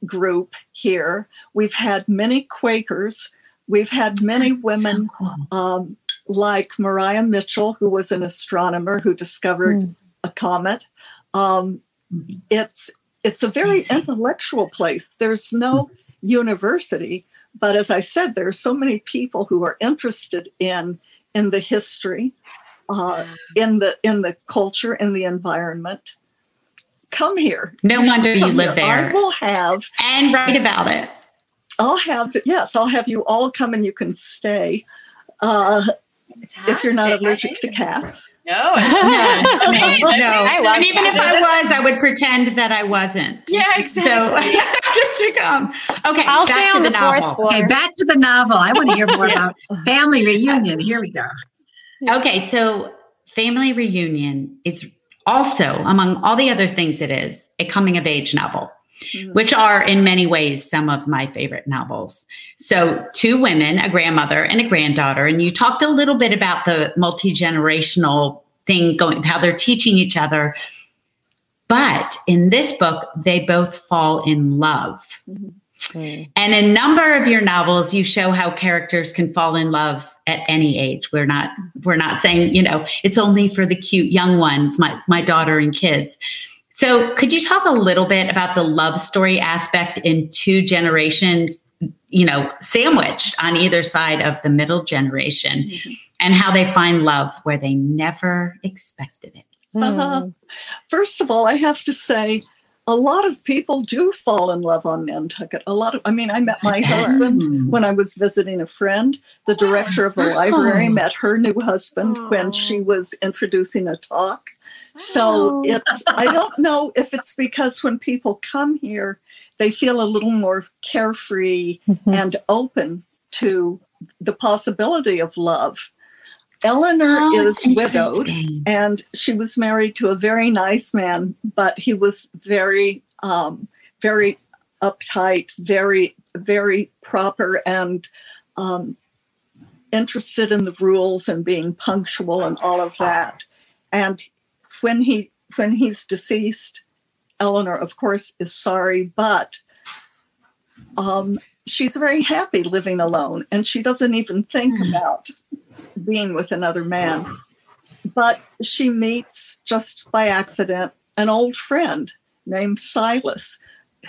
group here. We've had many quakers. We've had many women um, like Maria Mitchell, who was an astronomer who discovered Mm. a comet. Um, it's it's a very intellectual place. There's no university, but as I said, there are so many people who are interested in in the history, uh, in the in the culture, in the environment. Come here. No wonder you live here. I will have. And write about it. I'll have. Yes, I'll have you all come and you can stay. Uh, if you're not allergic to cats. No. No, I mean, no. I love and even if. I was, I would pretend that I wasn't. Yeah, So exactly. just to come. Okay, I'll back stay to on the, the, fourth novel. floor. Okay, back to the novel. I want to hear more about family reunion. Here we go. Okay, so Family Reunion is also, among all the other things it is, a coming of age novel, Mhm. which are in many ways some of my favorite novels. So, two women, a grandmother and a granddaughter, and you talked a little bit about the multi generational thing going, how they're teaching each other. But in this book, they both fall in love. Mm. And in a number of your novels, you show how characters can fall in love at any age. We're not we're not saying, you know, it's only for the cute young ones, my my daughter and kids. So could you talk a little bit about the love story aspect in two generations, you know, sandwiched on either side of the middle generation and how they find love where they never expected it? Mm. First of all, I have to say, a lot of people do fall in love on Nantucket. A lot of, I mean, I met my husband when I was visiting a friend. The director of the library Oh. met her new husband when she was introducing a talk. So Oh. it's, I don't know if it's because when people come here, they feel a little more carefree Mhm. and open to the possibility of love. Eleanor Oh, is widowed and she was married to a very nice man, but he was very, um, very uptight, very, very proper, and um, interested in the rules and being punctual and all of that. And when he when he's deceased, Eleanor, of course, is sorry, but um, she's very happy living alone, and she doesn't even think Hmm. about being with another man. But she meets just by accident an old friend named Silas,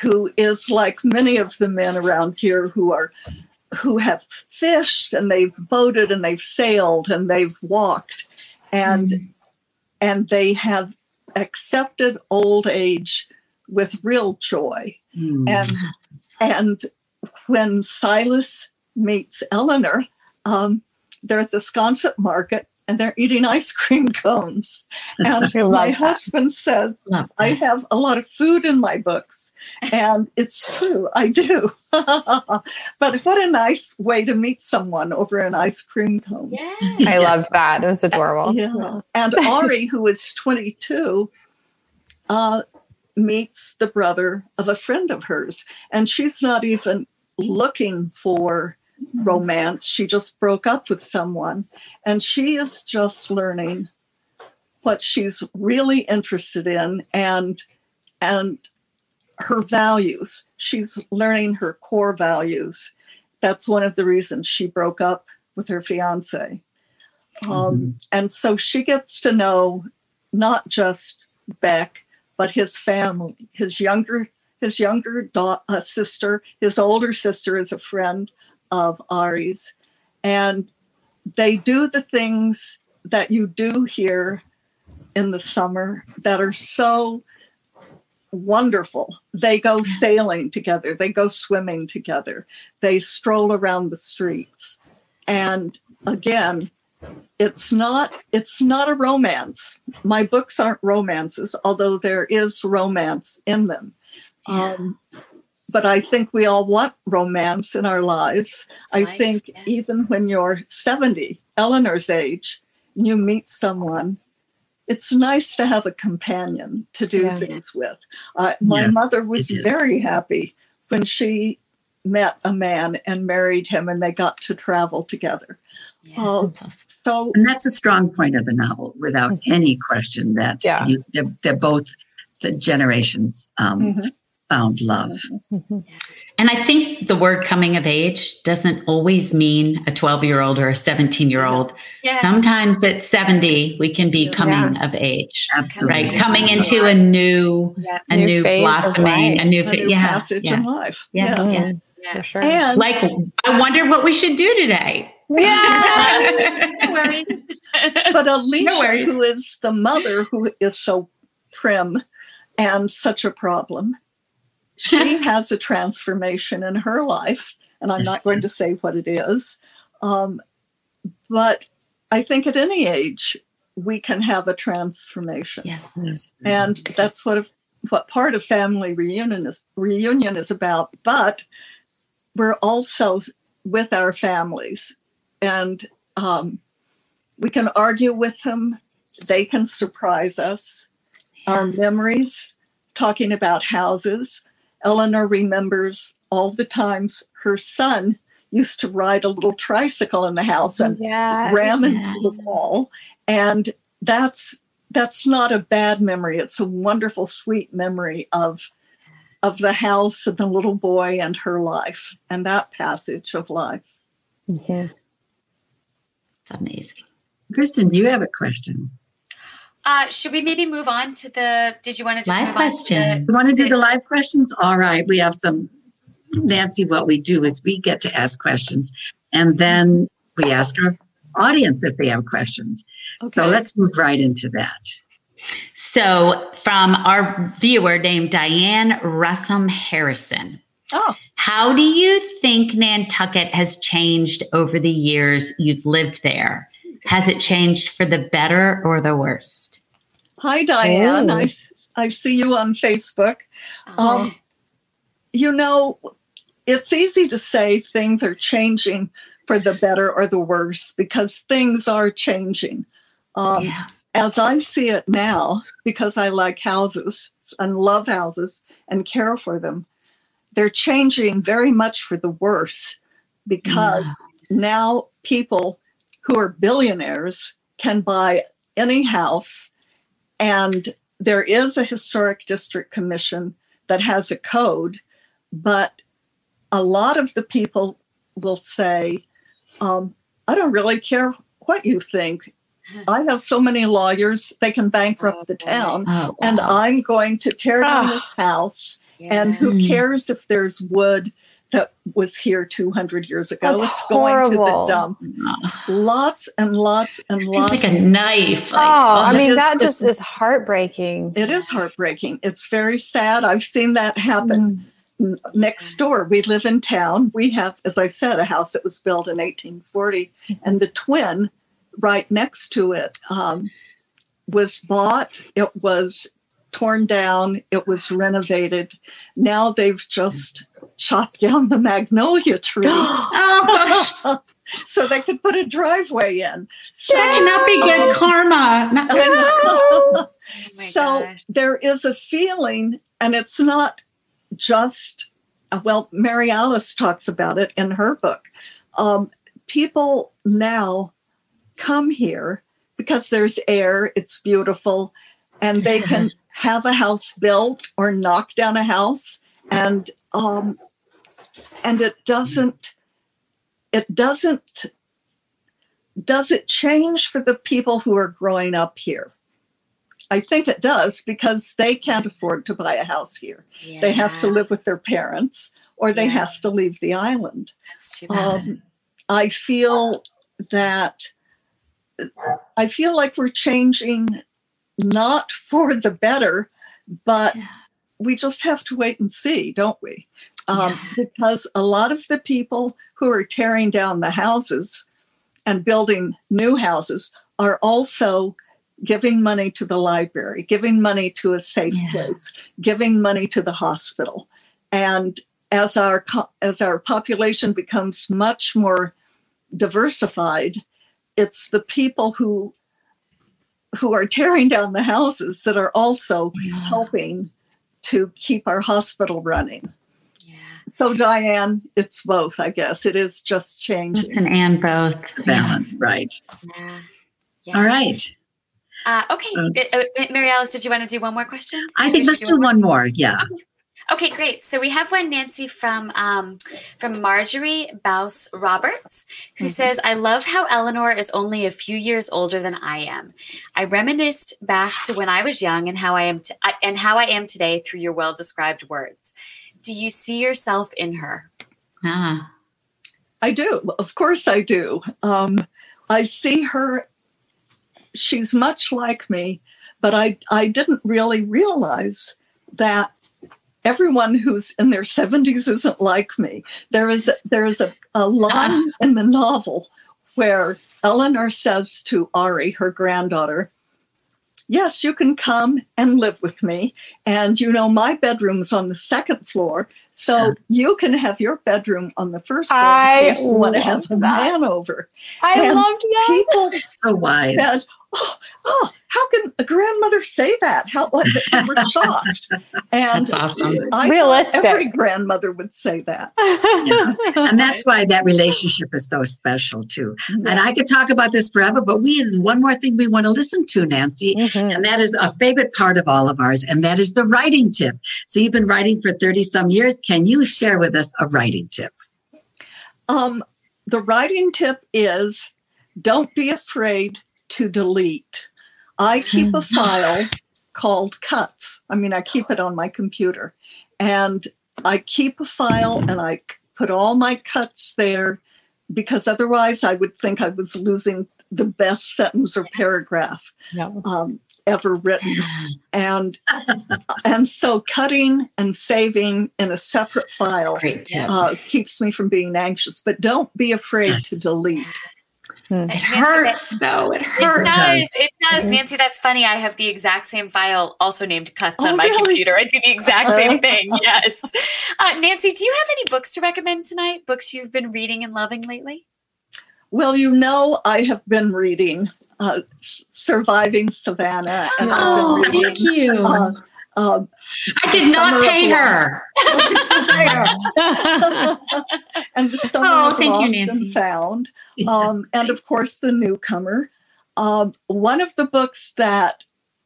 who is like many of the men around here who are who have fished and they've boated and they've sailed and they've walked and and they have accepted old age with real joy Mm. and and when Silas meets Eleanor, um, they're at the Sconset Market and they're eating ice cream cones. And I love my that. husband said, I have a lot of food in my books. And it's true, I do. but what a nice way to meet someone over an ice cream cone. Yeah. I love that. It was adorable. Yeah. And Ari, who is 22, uh, meets the brother of a friend of hers. And she's not even looking for romance. She just broke up with someone. And she is just learning what she's really interested in and and her values. She's learning her core values. That's one of the reasons she broke up with her fiance. Um, and so she gets to know not just Beck, but his family, his younger his younger da- uh, sister, his older sister is a friend of Ari's, and they do the things that you do here in the summer that are so wonderful. They go sailing together, they go swimming together, they stroll around the streets, and again it's not it's not a romance. My books aren't romances although there is romance in them. Um, but i think we all want romance in our lives i life, think yeah. even when you're 70 eleanor's age and you meet someone it's nice to have a companion to do Yeah. things with uh, my Yes, mother was very happy when she met a man and married him and they got to travel together Yeah. Oh, so And that's a strong point of the novel, without any question. That Yeah. you, they're, they're both the generations um, Mhm. Found love. And I think the word coming of age doesn't always mean a 12 year old or a 17 year old. Yeah. Sometimes at 70, we can be Yeah. coming of age, Absolutely. right? Coming into a new, Yeah. a New new, phase blossoming, a new, a new yeah, passage yeah, in life. yeah, Yeah. yeah. Yeah. Sure. And Like, I wonder what we should do today. yeah. no worries. but Alicia, worries. who is the mother who is so prim and such a problem, she has a transformation in her life. And I'm not going to say what it is. Um, but I think at any age, we can have a transformation. Yes. And that's what what part of family reunion is reunion is about but we're also with our families and um, we can argue with them they can surprise us our memories talking about houses eleanor remembers all the times her son used to ride a little tricycle in the house and yeah. ram into Yes. the wall and that's that's not a bad memory it's a wonderful sweet memory of of the house and the little boy and her life and that passage of life Yeah. It's amazing. Kristen, do you have a question? Uh, should we maybe move on to the? Did you want to just Live move on to question. You want to do the live questions? All right. We have some. Nancy, what we do is we get to ask questions and then we ask our audience if they have questions. So let's move right into that. So, from our viewer named Diane Russum Harrison, oh how do you think Nantucket has changed over the years you've lived there? Has it changed for the better or the worst? hi diane Oh. I, I see you on facebook Oh, um, you know, it's easy to say things are changing for the better or the worse because things are changing. Um, Yeah. As I see it now, because I like houses and love houses and care for them, they're changing very much for the worse because now people who are billionaires can buy any house. And there is a historic district commission that has a code but a lot of the people will say um, i don't really care what you think. I have so many lawyers they can bankrupt the town Oh, and i'm going to tear down Ah. this house. Yeah. and who cares if there's wood that was here 200 years ago. That's it's going to the horrible. dump. Lots and lots and It's lots like a knife. Oh, Like, I mean, is- that just is heartbreaking. it is heartbreaking. It's very sad. I've seen that happen Mm. next door. We live in town. We have as i said a house that was built in 1840 and the twin right next to it um, was bought. It was torn down. It was renovated. Now they've just chopped down the magnolia tree Oh, gosh. so they could put a driveway in so That cannot be good karma. Not- Oh so gosh. there is a feeling, and it's not just, uh, well, Mary Alice talks about it in her book. Um, people now come here because there's air, it's beautiful, and they can have a house built or knock down a house, and um, and it doesn't, it doesn't, does it change for the people who are growing up here? I think it does because they can't afford to buy a house here. They have to live with their parents or they Yeah. have to leave the island. That's too bad. Um, I feel that I feel like we're changing not for the better, but Yeah. We just have to wait and see, don't we? Um, Yeah. Because a lot of the people who are tearing down the houses and building new houses are also giving money to the library, giving money to a safe Yeah. place, giving money to the hospital. And as our as our population becomes much more diversified, it's the people who who are tearing down the houses that are also helping to keep our hospital running. Yeah. So Diane, it's both, I guess. It is just changing. Listen and both. balance, right? Yeah. Yeah. All right. Uh, okay. Um, Uh, uh, Mary Alice, did you want to do one more question? I think let's do one more. Yeah. Okay, great. So we have one, Nancy, from um, from Marjorie Bouse Roberts, who Mhm. says, "I love how Eleanor is only a few years older than I am. I reminisced back to when I was young and how I am t- I, and how I am today through your well described words. Do you see yourself in her? Ah. I do. Of course I do. Um, I see her. She's much like me, but I, I didn't really realize that everyone who's in their 70s isn't like me. There is, there is a, a line ah. in the novel where Eleanor says to Ari, her granddaughter, Yes, you can come and live with me. And you know, my bedroom's on the second floor. So you can have your bedroom on the first floor I in case you want to have loved a man over. I And loved that. People So wise. said, oh, oh, how can a grandmother say that? How what they were shocked. And That's awesome. I thought realistic. every grandmother would say that. And that's why that relationship is so special too. And I could talk about this forever, but we is one more thing we want to listen to, Nancy. Mhm. And that is a favorite part of all of ours, and that is the writing tip. So you've been writing for 30 some years. Can you share with us a writing tip? Um, the writing tip is don't be afraid to delete. I keep a file called cuts. I mean, I keep it on my computer and I keep a file and I put all my cuts there because otherwise I would think I was losing the best sentence or paragraph No. um, ever written. And and so cutting and saving in a separate file uh, keeps me from being anxious. But don't be afraid to delete. Hmm. It hurts though. It It hurts. does. It does. Mhm. Nancy, that's funny. I have the exact same file, also named Cuts, Oh, on my really? computer. I do the exact same thing. Yes. Uh, Nancy, do you have any books to recommend tonight? Books you've been reading and loving lately? Well, you know, I have been reading uh, Surviving Savannah, and Oh, I've been thank reading. you. Uh, uh, I did not Summer pay her. and the Summer Oh, of thank you, Lost Nancy. and Found, um, and of course the newcomer. Um, one of the books that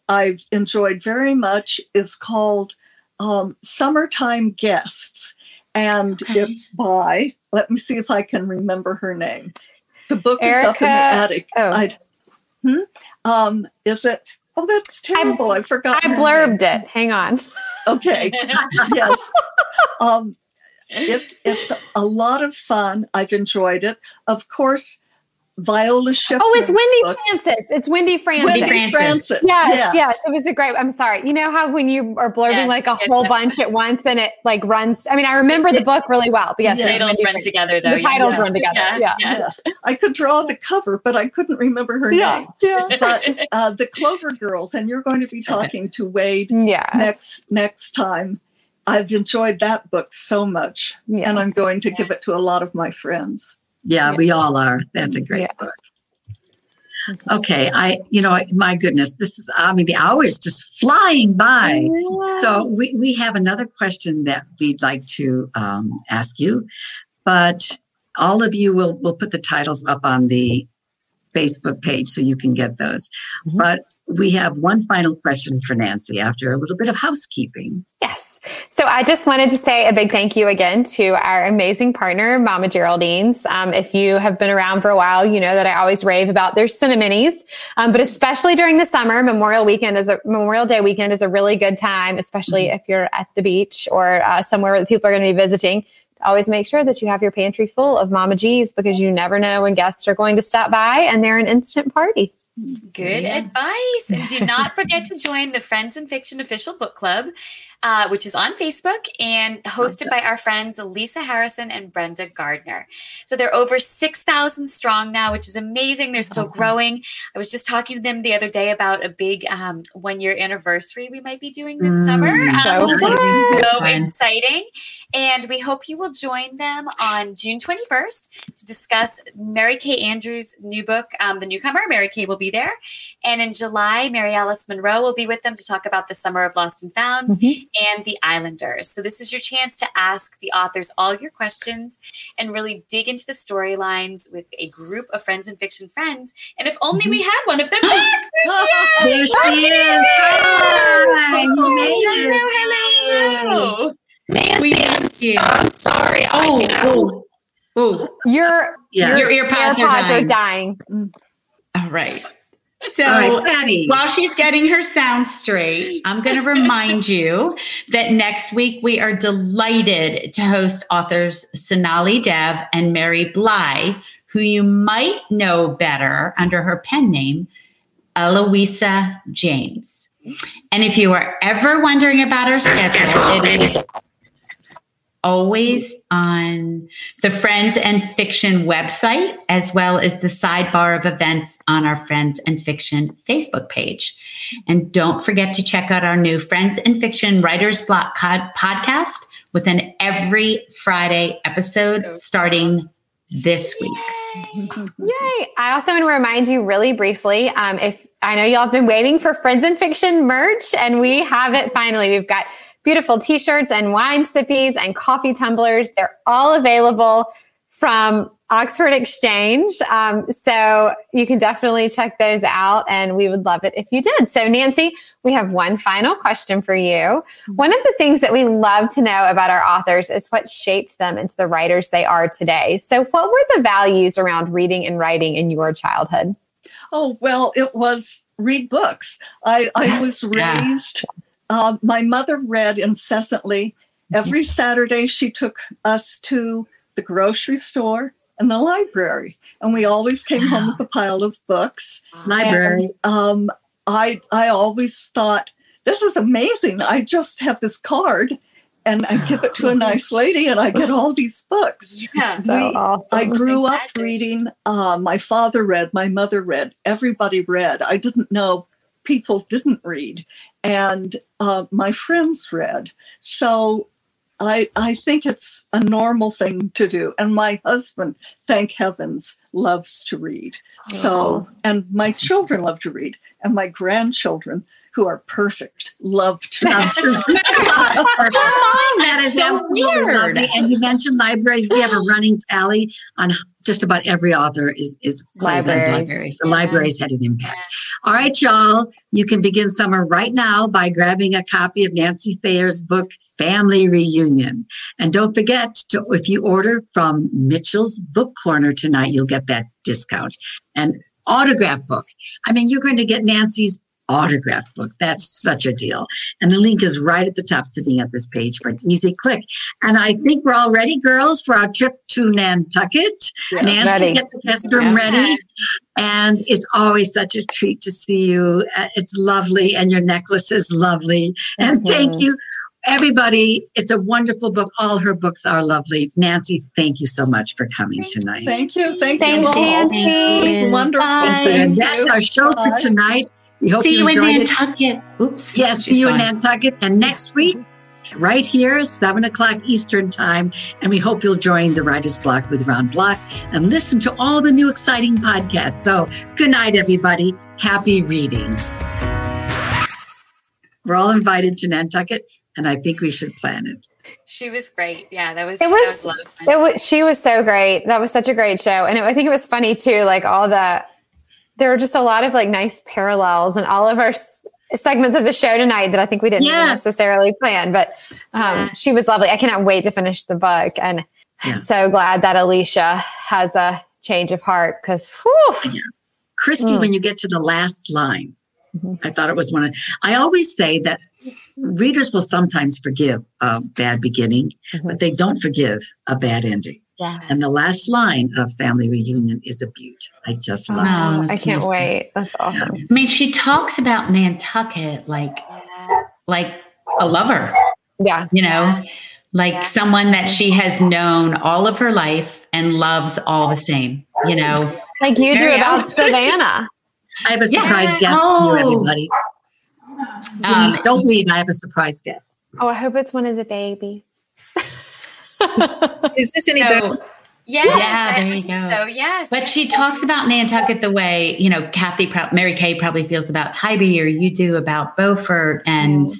I've enjoyed very much is called um, Summertime Guests, and Okay. it's by. Let me see if I can remember her name. The book is up in the attic. oh. I, hmm? Um, is it? Oh, that's terrible. I, forgot. I her name. blurbed it. Hang on. Okay. yes. Um, it's it's a lot of fun. I've enjoyed it. Of course, Viola Shipman. Oh, it's Wendy book. Francis. It's Wendy Francis. Wendy Francis. Francis. Yes, yes, It was a great. I'm sorry. You know how when you are blurbing Yes, like a whole yes. bunch at once and it like runs. I mean, I remember the book really well, but yes, Yeah. it was Titles Wendy run Francis. together, though. The titles yes. run together. Yeah. Yes. I could draw the cover, but I couldn't remember her Yeah, name. yeah, But uh, the Clover Girls, and you're going to be talking to Wade yeah. next next time. I've enjoyed that book so much, yeah. and I'm going to give it to a lot of my friends. Yeah, we all are. That's a great Yeah. book. Okay, I, you know, my goodness, this is, I mean, the hour is just flying by. So we, we have another question that we'd like to um, ask you, but all of you will will put the titles up on the Facebook page so you can get those. Mhm. But we have one final question for Nancy after a little bit of housekeeping. Yes. So I just wanted to say a big thank you again to our amazing partner, Mama Geraldine's. Um, if you have been around for a while, you know that I always rave about their cinnamonies, um, but especially during the summer, Memorial Weekend is a Memorial Day weekend is a really good time, especially if you're at the beach or uh, somewhere where people are going to be visiting. Always make sure that you have your pantry full of Mama G's because you never know when guests are going to stop by and they're an instant party. Good Yeah. advice. And do not forget to join the Friends and Fiction Official Book Club, uh, which is on Facebook and hosted by our friends Lisa Harrison and Brenda Gardner. So they're over 6,000 strong now, which is amazing. They're still Awesome. growing. I was just talking to them the other day about a big um, one year anniversary we might be doing this Mm, summer, so um, which is so Fun. exciting. And we hope you will join them on June 21st to discuss Mary Kay Andrews' new book, um, The Newcomer. Mary Kay will be there. And in July, Mary Alice Monroe will be with them to talk about the summer of Lost and Found mm-hmm. and the Islanders. So this is your chance to ask the authors all your questions and really dig into the storylines with a group of friends and fiction friends. And if only we mm-hmm. had one of them back. Ah, there she is. There she is. Hi, made Hello, it. hello, hello. We missed you. I'm sorry. Oh, you know, oh, oh. Your, Yeah. Your ear pods are AirPods are dying. dying. All right. So All right, while she's getting her sound straight, I'm going to remind you that next week we are delighted to host authors Sonali Dev and Mary Bly, who you might know better under her pen name, Eloisa James. And if you are ever wondering about her schedule, it is always on the Friends and Fiction website, as well as the sidebar of events on our Friends and Fiction Facebook page. And don't forget to check out our new Friends and Fiction Writer's Block pod- podcast with an every Friday episode So starting this week. Yay! I also want to remind you really briefly um, if I know y'all have been waiting for Friends and Fiction merch, and we have it finally. We've got beautiful t shirts and wine sippies and coffee tumblers. They're all available from Oxford Exchange. Um, so you can definitely check those out, and we would love it if you did. So, Nancy, we have one final question for you. One of the things that we love to know about our authors is what shaped them into the writers they are today. So, what were the values around reading and writing in your childhood? Oh, well, it was read books. I, I was Yeah. Uh, my mother read incessantly. Every Saturday, she took us to the grocery store and the library, and we always came home with a pile of books. Library. And, um, I I always thought this is amazing. I just have this card, and I give it to a nice lady, and I get all these books. Yeah. So We- awesome. I grew up reading. Uh, my father read, my mother read, everybody read. I didn't know people didn't read, and uh, my friends read. So I I think it's a normal thing to do. And my husband, thank heavens, loves to read. So and my children love to read, and my grandchildren, who are perfect, love to read. Love to. that is so absolutely weird. lovely. And you mentioned libraries. We have a running tally on just about every author is is Libraries. libraries. The libraries had an impact. All right, y'all. You can begin summer right now by grabbing a copy of Nancy Thayer's book Family Reunion. And don't forget to if you order from Mitchell's Book Corner tonight, you'll get that discount. And autograph book. I mean, you're going to get Nancy's autograph book. That's such a deal. And the link is right at the top, sitting at this page for an easy click. And I think we're all ready, girls, for our trip to Nantucket. Yeah. Nancy, Ready. get the guest room ready. And it's always such a treat to see you. Uh, It's lovely, and your necklace is lovely. And thank Mhm. you. Everybody, it's a wonderful book. All her books are lovely. Nancy, thank you so much for coming tonight. Thank you, thank Thanks, you all. Nancy. It was wonderful. Bye. Thank and that's you. our show for tonight. We hope See you you in enjoyed it. Nantucket. Oops. Yes, see She's you in. Nantucket. And next week, right here, 7 o'clock Eastern Time. And we hope you'll join the Writer's Block with Ron Block and listen to all the new exciting podcasts. So, good night, everybody. Happy reading. We're all invited to Nantucket, and I think we should plan it. She was great. Yeah, that was It that was- was. It was. She was so great. That was such a great show, and it, I think it was funny too. Like all the, there were just a lot of like nice parallels in all of our s- segments of the show tonight that I think we didn't Yes. necessarily plan. But um, Yeah. she was lovely. I cannot wait to finish the book, and Yeah. I'm so glad that Alicia has a change of heart because, Christy, Mm. when you get to the last line, Mhm. I thought it was one of, I always say that readers will sometimes forgive a bad beginning, Mhm. but they don't forgive a bad ending. Yeah, And the last line of Family Reunion is a beaut. I just love it. Oh, I can't nice. wait. That's awesome. I mean, she talks about Nantucket like like a lover, Yeah, you know, like Yeah. someone that she has known all of her life and loves all the same, you know. like you do Mary about Alice. Savannah. I have a Yeah. surprise guest for Oh. you, everybody. Um, Don't leave. I have a surprise guest. Oh, I hope it's one of the babies. Is this any better? Yes, Yeah, I there you go. So yes, but she talks about Nantucket the way, you know, Kathy, pro- Mary Kay probably feels about Tybee or you do about Beaufort. And,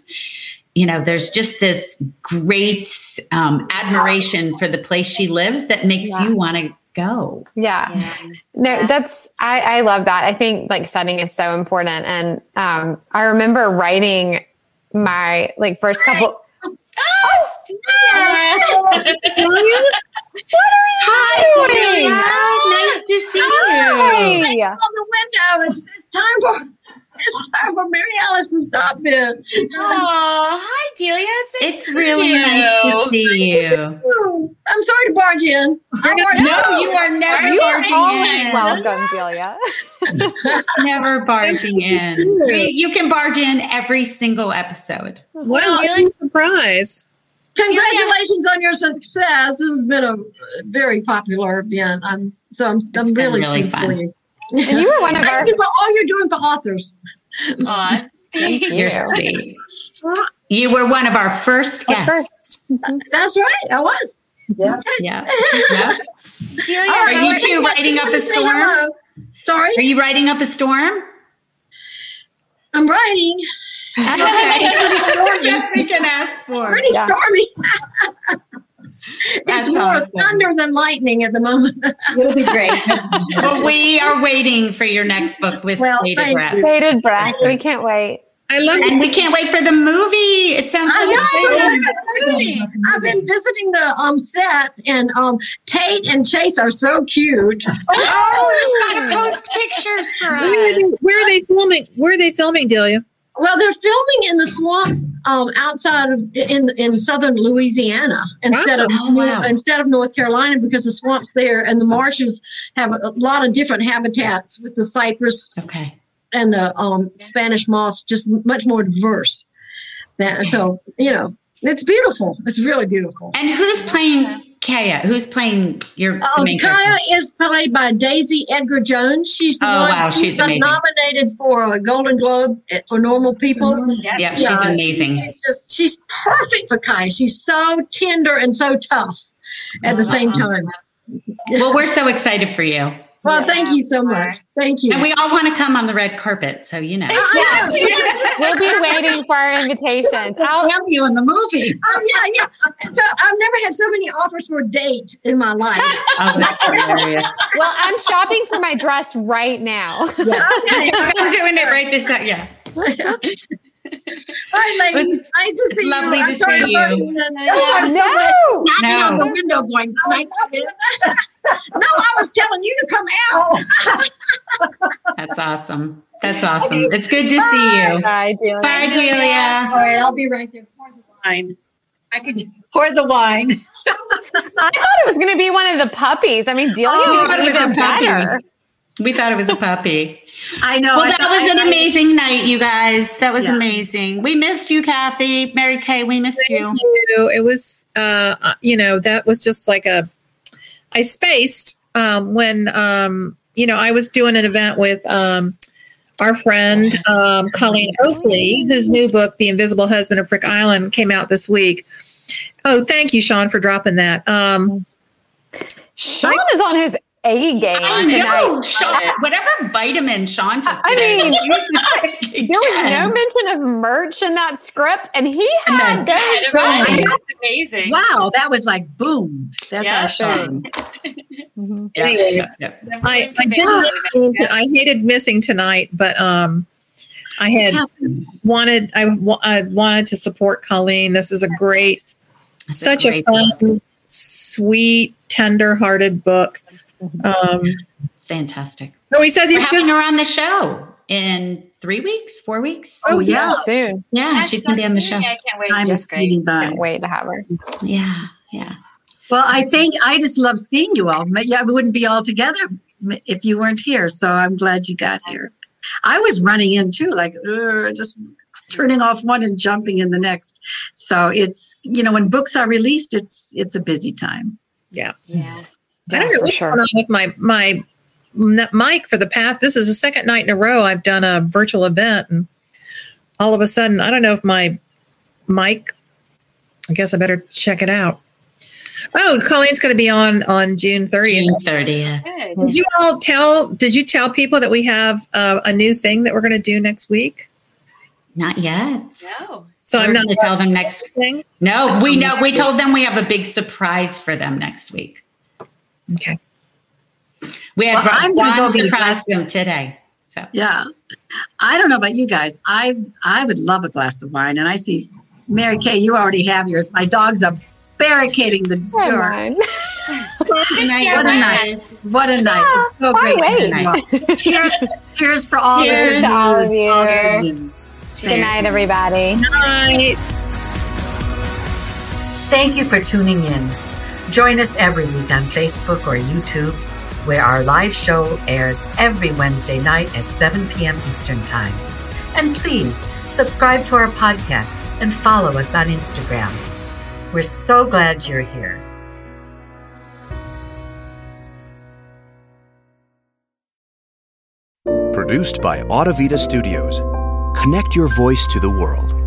you know, there's just this great um, admiration for the place she lives that makes Yeah. you want to go. Yeah. Yeah. No, that's I, I love that. I think like setting is so important. And um I remember writing my like first couple Oh, Hi, Delia. Nice to see you. Hi. The window. It's, it's time for it's time for Mary Alice to stop in. Oh, hi, Delia. It's, nice It's to see really you. nice to see you. I'm sorry to barge in. No, you are never You are barging always in. welcome, Delia. Never barging in. You- You can barge in every single episode. What Well, a lovely surprise. Congratulations on your success. This has been a very popular event. I'm so I'm, I'm been really, really pleased fun. for you. And you were one of our Thank you for all you're doing for authors. Aw, Thank thanks. you. You're sweet. You were one of our first our guests. first. Mm-hmm. That's right. I was. Yeah. yeah. Delia, Are you are- two writing up a Say storm? Sorry, Are you writing up a storm? I'm writing. yes, we can ask It's for. pretty Yeah. stormy. That's it's more awesome. thunder than lightning at the moment. It'll be great. Well, we are waiting for your next book with Well, Bated thank Breath. you. Bated breath. We can't wait. I love And we can't wait for the movie. It sounds so I know, exciting. that's. I've been visiting the um set, and um Tate and Chase are so cute. Oh, you gotta post pictures for Where are, us. they, where are they filming? Where are they filming, Delia? Well, they're filming in the swamps um, outside of in in southern Louisiana instead of Oh, wow. instead of North Carolina because the swamps there and the marshes have a, lot of different habitats with the cypress Okay. and the um, Spanish moss, just much more diverse. That, so you know, It's beautiful. It's really beautiful. And who's playing Kya? Who's playing your the oh, main Kya character? is played by Daisy Edgar Jones. She's the Oh, one wow, she's amazing. nominated for a Golden Globe for Normal People. Yep, she's Yeah, amazing. She's, just she's perfect for Kya. She's so tender and so tough at the same time. Well, we're so excited for you. Well, thank you so much. Thank you. And we all want to come on the red carpet, so you know. I know. We'll be waiting for our invitations. I'll, have you in the movie. Oh, yeah, yeah. So I've never had so many offers for a date in my life. Oh, that's hilarious. well, I'm shopping for my dress right now. I'm doing it right this second. Yeah. All right, ladies. Nice to see lovely you. to I'm sorry see about you. the- Oh, I'm so glad No! you're knocking on No. the window going, "Mike, no, I was telling you to come out. That's awesome. That's awesome. It's good to see you. Bye, Delia. Bye, Delia. All right, I'll be right there. Pour the wine. I could pour the wine. I thought it was going to be one of the puppies. I mean, Delia Oh, was it was even a puppy. Better. We thought it was a puppy. I know. Well, I that thought- was an I- I- amazing night, you guys. That was Yeah. amazing. We missed you, Kathy. Mary Kay, we missed you. Thank you. It was, uh, uh, you know, that was just like a. I spaced um, when, um, you know, I was doing an event with um, our friend um, Colleen Oakley, whose new book, The Invisible Husband of Frick Island, came out this week. Oh, thank you, Sean, for dropping that. Um, Sean is on his A game I tonight. know. Sean, whatever vitamin Sean took. I mean, There was no mention of merch in that script, and he had then- those Right. going. It's amazing. Wow, that was like boom. That's Yeah. our Sean. Mhm. Yeah, Anyway. yeah, yeah. I, I didn't. I hated missing tonight, but um, I had wanted. I, I wanted to support Colleen. This is a great, That's such a great book. fun, sweet, tender-hearted book. Um, It's fantastic. oh, he says We're he's having just. her on the show in three weeks, four weeks. Oh, yeah. Soon. Yeah, Gosh, she's gonna be on the show. soon. Yeah, I can't wait. Time She's is great. speeding by. Can't wait to have her. Yeah, yeah. Well, I think I just love seeing you all. Yeah, we wouldn't be all together if you weren't here. So I'm glad you got here. I was running in too, like "Ugh," just turning off one and jumping in the next. So it's you know when books are released, it's it's a busy time. Yeah. Yeah. I don't know for what's sure. going on with my my mic for the past. This is the second night in a row I've done a virtual event, and all of a sudden, I don't know if my mic. I guess I better check it out. Oh, Colleen's going to be on on June 30th. June thirtieth. Did you all tell? Did you tell people that we have uh, a new thing that we're going to do next week? Not yet. No. So We're I'm not gonna tell them next. thing. No, we know. We told them we have a big surprise for them next week. Okay. We had Well, I'm gonna go one get a surprise glass- them today. So Yeah, I don't know about you guys. I I would love a glass of wine, and I see Mary Kay. You already have yours. My dogs are barricading the Never door. mind. What a night! What a night! It's so great. to wait? have you all. Cheers! Cheers for all Cheers the to good all news. of you. All the good news. Good night, everybody. Night. Thank you for tuning in. Join us every week on Facebook or YouTube, where our live show airs every Wednesday night at 7 p.m. Eastern Time. And please subscribe to our podcast and follow us on Instagram. We're so glad you're here. Produced by Audivita Studios. Connect your voice to the world.